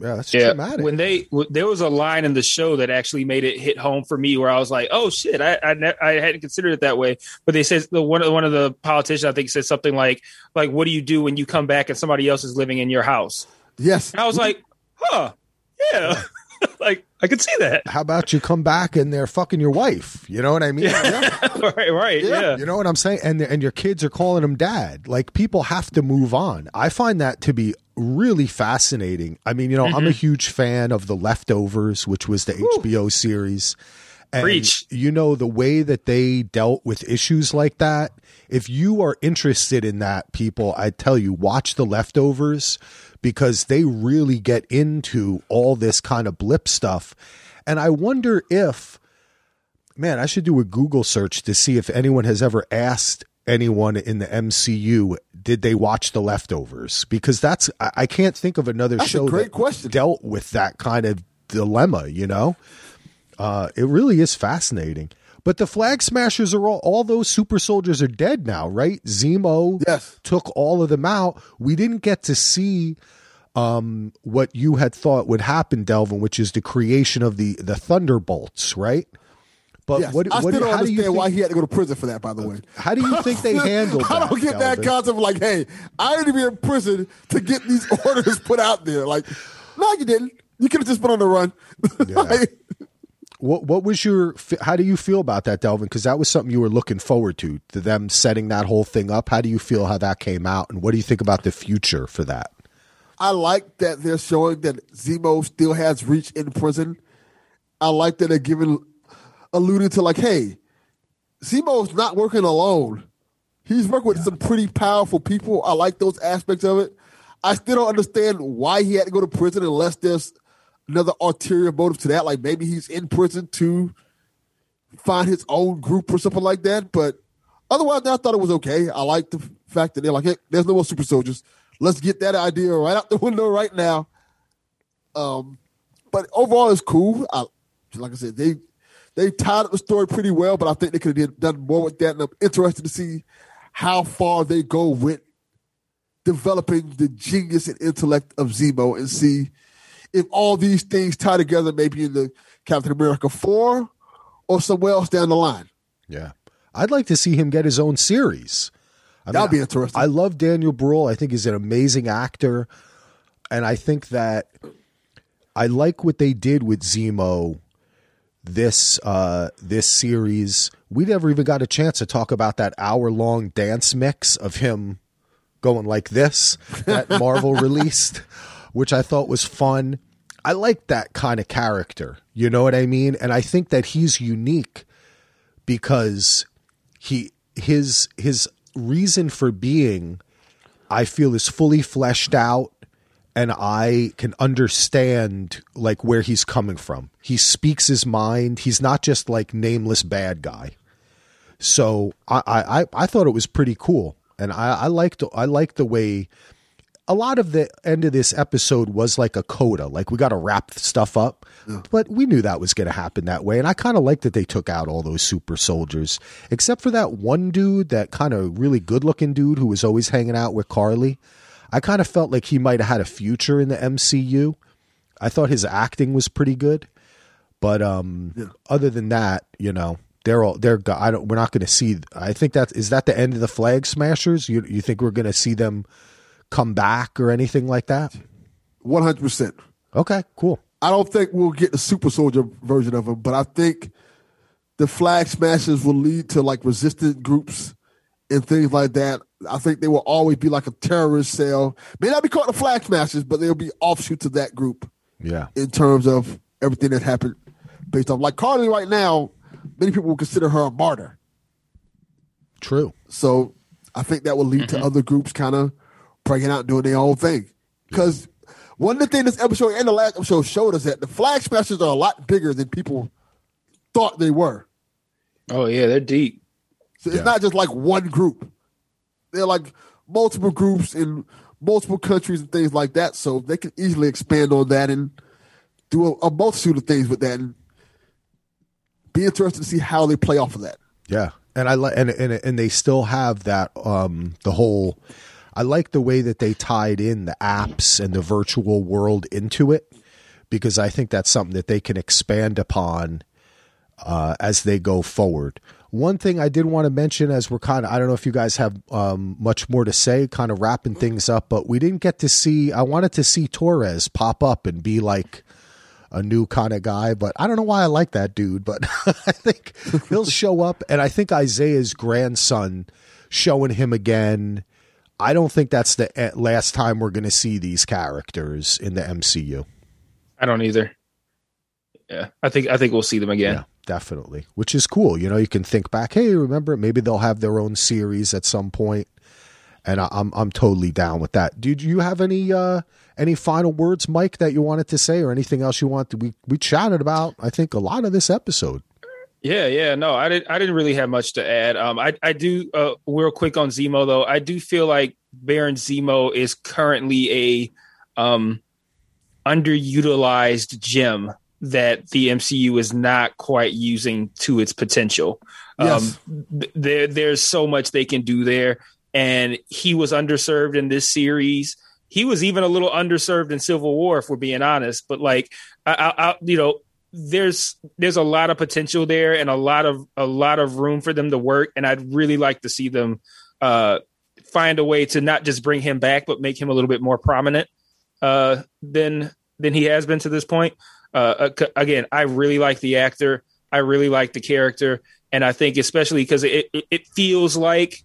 Yeah, that's Yeah, traumatic. when they w- there was a line in the show that actually made it hit home for me, where I was like, "Oh shit, I I, ne- I hadn't considered it that way." But they said the one of one of the politicians I think said something like, "Like, what do you do when you come back and somebody else is living in your house?" Yes, And I was like, "Huh, yeah, like I could see that." How about you come back and they're fucking your wife? You know what I mean? Yeah. right, right, yeah. You know what I'm saying? And and your kids are calling him dad. Like people have to move on. I find that to be really fascinating. I mean, you know, Mm-hmm. I'm a huge fan of The Leftovers, which was the HBO series. And Preach. you know the way that they dealt with issues like that. If you are interested in that, people, I tell you, watch The Leftovers because they really get into all this kind of blip stuff. And I wonder if man, I should do a Google search to see if anyone has ever asked anyone in the MCU did they watch The Leftovers because that's I, can't think of another That's show great that question. dealt with that kind of dilemma. You know, uh, it really is fascinating. But the flag smashers are all all those super soldiers are dead now, right? Zemo Yes. took all of them out. We didn't get to see um, what you had thought would happen, Delvin, which is the creation of the the Thunderbolts, right? But yes. what, I what still don't how do you understand think, why he had to go to prison for that. By the way, how do you think they handled that? I don't get that concept. of Like, hey, I need to be in prison to get these orders put out there. Like, no, you didn't. You could have just been on the run. Like, What what was your how do you feel about that, Delvin? Because that was something you were looking forward to, to them setting that whole thing up. How do you feel how that came out, and what do you think about the future for that? I like that they're showing that Zemo still has reach in prison. I like that they're giving, alluded to like, hey, Zemo's not working alone. He's working with some pretty powerful people. I like those aspects of it. I still don't understand why he had to go to prison unless there's another ulterior motive to that. Like maybe he's in prison to find his own group or something like that. But otherwise, I thought it was okay. I like the fact that they're like, hey, there's no more super soldiers. Let's get that idea right out the window right now. Um, but overall, it's cool. I, like I said, they they tied up the story pretty well, but I think they could have done more with that. And I'm interested to see how far they go with developing the genius and intellect of Zemo and see if all these things tie together, maybe in the Captain America 4 or somewhere else down the line. Yeah, I'd like to see him get his own series. I That'd be interesting. I love Daniel Bruhl. I think he's an amazing actor, and I think that I like what they did with Zemo. This uh, this series, we never even got a chance to talk about that hour long dance mix of him going like this that Marvel released, which I thought was fun. I like that kind of character. You know what I mean? And I think that he's unique because he his his reason for being I feel is fully fleshed out and I can understand like where he's coming from. He speaks his mind. He's not just like nameless bad guy. So I I, I thought it was pretty cool. And I, I liked I liked the way a lot of the end of this episode was like a coda, like we got to wrap stuff up. But we knew that was going to happen that way, and I kind of like that they took out all those super soldiers, except for that one dude, that kind of really good-looking dude who was always hanging out with Karli. I kind of felt like he might have had a future in the MCU. I thought his acting was pretty good, but um, other than that, you know, they're all they're. I don't. We're not going to see. I think that is that the end of the Flag Smashers. You you think we're going to see them come back or anything like that? 100%. Okay, cool. I don't think we'll get the super soldier version of him, but I think the flag smashers will lead to like resistant groups and things like that. I think they will always be like a terrorist cell. May not be called the flag smashers, but they'll be offshoots of that group Yeah. in terms of everything that happened based on like Karli right now, many people will consider her a martyr. True. So I think that will lead to mm-hmm. other groups kind of breaking out doing their own thing. Because one of the things this episode and the last episode showed us that the flag smashers are a lot bigger than people thought they were. Oh yeah, they're deep. So it's not just like one group. They're like multiple groups in multiple countries and things like that. So they can easily expand on that and do a, a multitude of things with that. And be interested to see how they play off of that. Yeah, and I like and and and they still have that um the whole. I like the way that they tied in the apps and the virtual world into it because I think that's something that they can expand upon uh, as they go forward. One thing I did want to mention as we're kind of I don't know if you guys have um, much more to say, kind of wrapping things up, but we didn't get to see. I wanted to see Torres pop up and be like a new kind of guy, but I don't know why I like that dude, but I think he'll show up and I think Isaiah's grandson showing him again. I don't think that's the eh, last time we're going to see these characters in the MCU. I don't either. Yeah, I think I think we'll see them again. Yeah, definitely. Which is cool. You know, you can think back, hey, remember maybe they'll have their own series at some point. And I, I'm I'm totally down with that. Did you have any uh any final words, Mike, that you wanted to say or anything else you want to we we chatted about, I think, a lot of this episode. Yeah, yeah, no, I didn't. I didn't really have much to add. Um, I, I do. Uh, real quick on Zemo though, I do feel like Baron Zemo is currently a um underutilized gem that the MCU is not quite using to its potential. Yes. Um, th- there, there's so much they can do there, and he was underserved in this series. He was even a little underserved in Civil War, if we're being honest. But like, I, I, I you know, there's there's a lot of potential there and a lot of a lot of room for them to work. And i'd really like to see them uh find a way to not just bring him back but make him a little bit more prominent uh than than he has been to this point. Uh again i really like the actor. I really like the character. And i think especially because it, it it feels like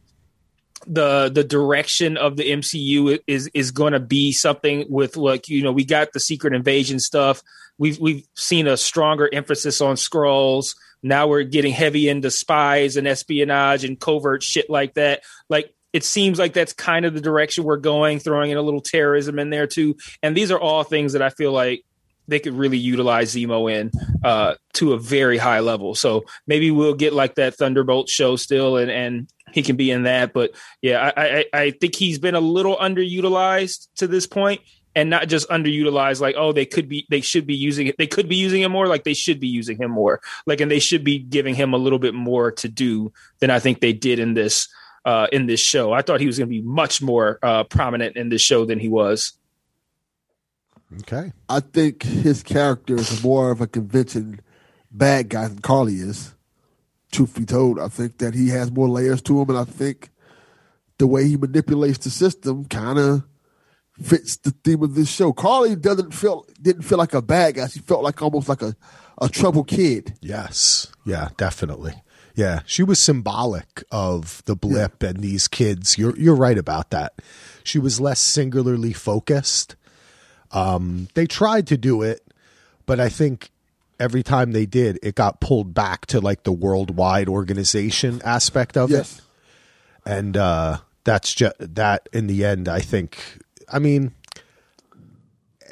the the direction of the MCU is is going to be something with like you know we got the secret invasion stuff we've we've seen a stronger emphasis on Skrulls now we're getting heavy into spies and espionage and covert shit like that like it seems like that's kind of the direction we're going throwing in a little terrorism in there too and these are all things that I feel like they could really utilize Zemo in uh, to a very high level. So maybe we'll get like that Thunderbolt show still, and and he can be in that. But yeah, I I, I think he's been a little underutilized to this point, and not just underutilized. Like oh, they could be, they should be using it. They could be using him more. Like they should be using him more. Like and they should be giving him a little bit more to do than I think they did in this uh, in this show. I thought he was going to be much more uh, prominent in this show than he was. Okay. I think his character is more of a convention bad guy than Karli is. Truth be told, I think that he has more layers to him, and I think the way he manipulates the system kind of fits the theme of this show. Karli doesn't feel didn't feel like a bad guy. She felt like almost like a a troubled kid. Yes. Yeah, definitely. Yeah, she was symbolic of the blip and these kids. You're you're right about that. She was less singularly focused. Um, they tried to do it, but I think every time they did, it got pulled back to like the worldwide organization aspect of Yes. it, and uh, that's just that. In the end, I think. I mean,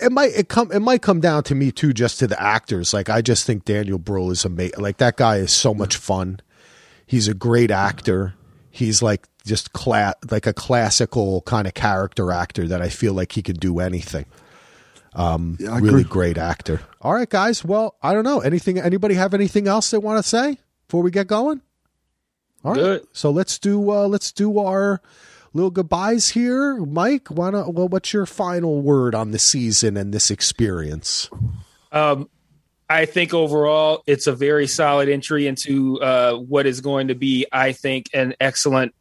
it might it come it might come down to me too, just to the actors. Like I just think Daniel Bruhl is amazing. Like that guy is so much fun. He's a great actor. He's like just cla- like a classical kind of character actor that I feel like he could do anything. Yeah, really agree. great actor. All right, guys. Well, I don't know anything. Anybody have anything else they want to say before we get going? All right. Good. So let's do uh, let's do our little goodbyes here, Mike. Why not? Well, what's your final word on the season and this experience? Um, I think overall it's a very solid entry into uh, what is going to be, I think, an excellent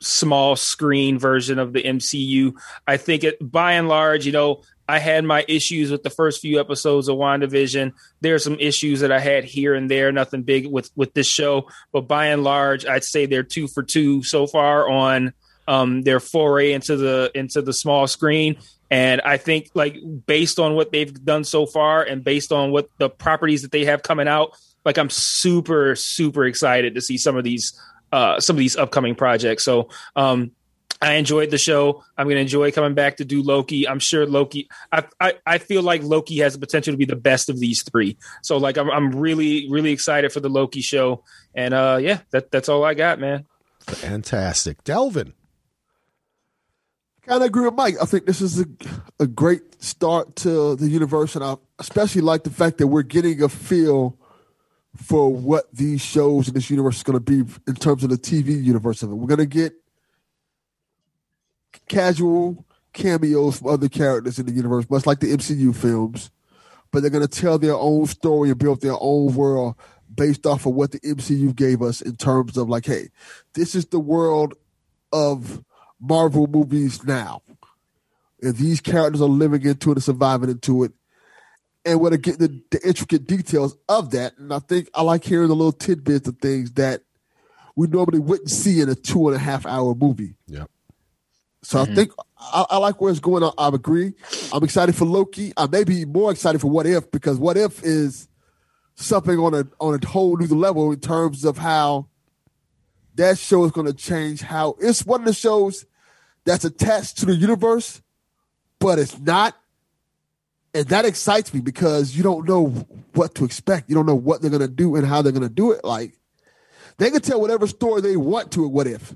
small screen version of the MCU. I think it, by and large, you know, I had my issues with the first few episodes of WandaVision. There are some issues that I had here and there, nothing big with with this show, but by and large, I'd say they're two for two so far on um, their foray into the into the small screen. And I think, like, based on what they've done so far, and based on what the properties that they have coming out, like, I'm super super excited to see some of these uh, some of these upcoming projects. So um, I enjoyed the show. I'm going to enjoy coming back to do Loki. I'm sure Loki. I, I, I feel like Loki has the potential to be the best of these three. So like I'm I'm really really excited for the Loki show. And uh yeah, that that's all I got, man. Fantastic, Delvin. Kind of agree with Mike. I think this is a, a great start to the universe, and I especially like the fact that we're getting a feel for what these shows in this universe is going to be in terms of the TV universe of it. We're going to get casual cameos from other characters in the universe, much like the MCU films, but they're going to tell their own story and build their own world based off of what the MCU gave us in terms of like, hey, this is the world of Marvel movies now. And these characters are living into it and surviving into it. And we're to get the, the intricate details of that. And I think I like hearing the little tidbits of things that we normally wouldn't see in a two and a half hour movie. Yeah. So I mm-hmm. think I, I like where it's going. I, I agree. I'm excited for Loki. I may be more excited for What If because What If is something on a on a whole new level in terms of how that show is going to change how it's one of the shows that's attached to the universe, but it's not. And that excites me because you don't know what to expect. You don't know what they're going to do and how they're going to do it. Like they can tell whatever story they want to it. What if?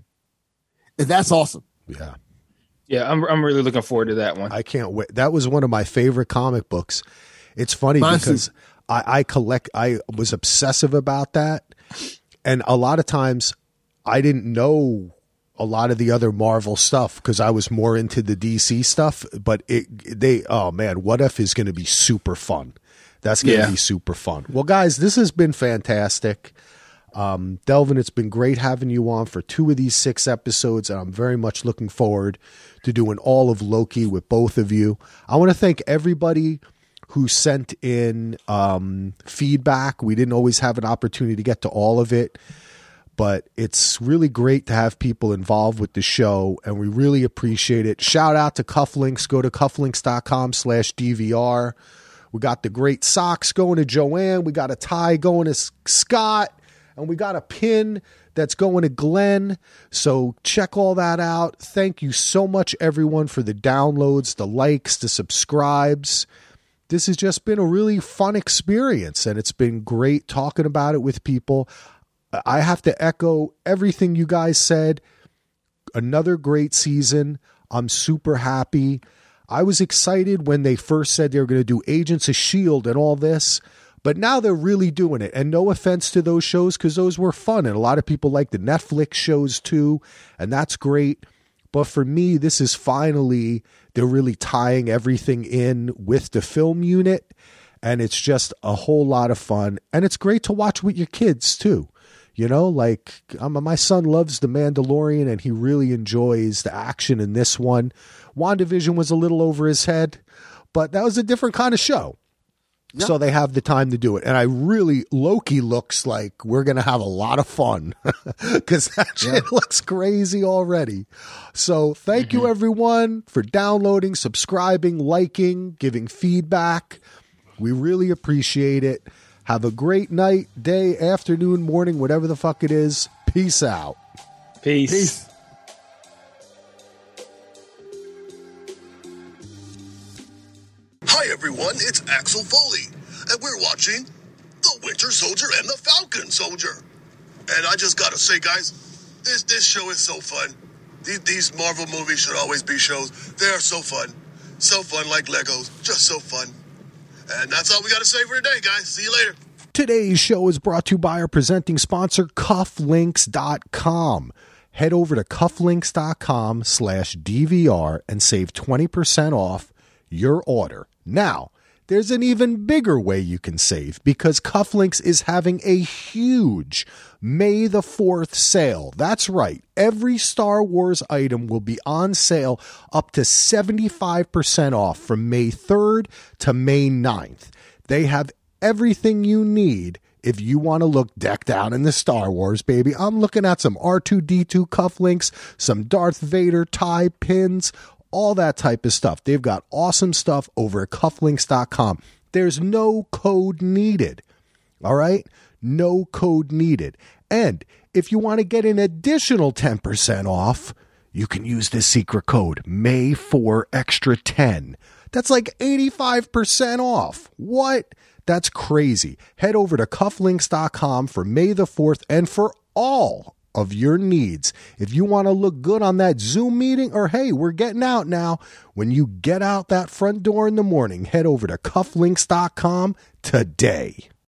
And that's awesome. Yeah. Yeah, I'm I'm really looking forward to that one. I can't wait. That was one of my favorite comic books. It's funny Mine because too. I, I collect. I was obsessive about that, and a lot of times I didn't know a lot of the other Marvel stuff because I was more into the DC stuff. But it, they, oh man, what if is going to be super fun? That's going to Yeah. be super fun. Well, guys, this has been fantastic. Um, Delvin, it's been great having you on for two of these six episodes, and I'm very much looking forward to doing all of Loki with both of you. I want to thank everybody who sent in um, feedback. We didn't always have an opportunity to get to all of it, but it's really great to have people involved with the show, and we really appreciate it. Shout out to Cufflinks. Go to cufflinks.com slash DVR. We got the great socks going to Joanne. We got a tie going to Scott. And we got a pin that's going to Glenn. So check all that out. Thank you so much, everyone, for the downloads, the likes, the subscribes. This has just been a really fun experience, and it's been great talking about it with people. I have to echo everything you guys said another great season. I'm super happy. I was excited when they first said they were going to do Agents of S.H.I.E.L.D. and all this, but now they're really doing it. And no offense to those shows because those were fun. And a lot of people like the Netflix shows too, and that's great. But for me, this is finally, they're really tying everything in with the film unit. And it's just a whole lot of fun. And it's great to watch with your kids too. You know, like um, my son loves The Mandalorian and he really enjoys the action in this one. WandaVision was a little over his head, but that was a different kind of show. So they have the time to do it. And I really, Loki looks like we're going to have a lot of fun because that shit looks crazy already. So thank you, everyone, for downloading, subscribing, liking, giving feedback. We really appreciate it. Have a great night, day, afternoon, morning, whatever the fuck it is. Peace out. Peace. Peace. Hi everyone, it's Axel Foley, and we're watching The Winter Soldier and the Falcon Soldier. And I just gotta say, guys, this this show is so fun. These, these Marvel movies should always be shows. They are so fun, so fun like Legos, just so fun. And that's all we gotta say for today, guys. See you later. Today's show is brought to you by our presenting sponsor, cufflinks.com. Head over to cufflinks.com slash DVR and save 20% off your order. Now, there's an even bigger way you can save because Cufflinks is having a huge May the 4th sale. That's right. Every Star Wars item will be on sale up to 75% off from May 3rd to May 9th. They have everything you need if you want to look decked out in the Star Wars, baby. I'm looking at some R2D2 cufflinks, some Darth Vader tie pins, all that type of stuff. They've got awesome stuff over at cufflinks.com. There's no code needed. All right? No code needed. And If you want to get an additional 10% off, you can use this secret code May4 Extra 10. That's like 85% off. What? That's crazy. Head over to cufflinks.com for May the 4th and for all of your needs. If you want to look good on that Zoom meeting, or hey, we're getting out now, when you get out that front door in the morning, head over to cufflinks.com today.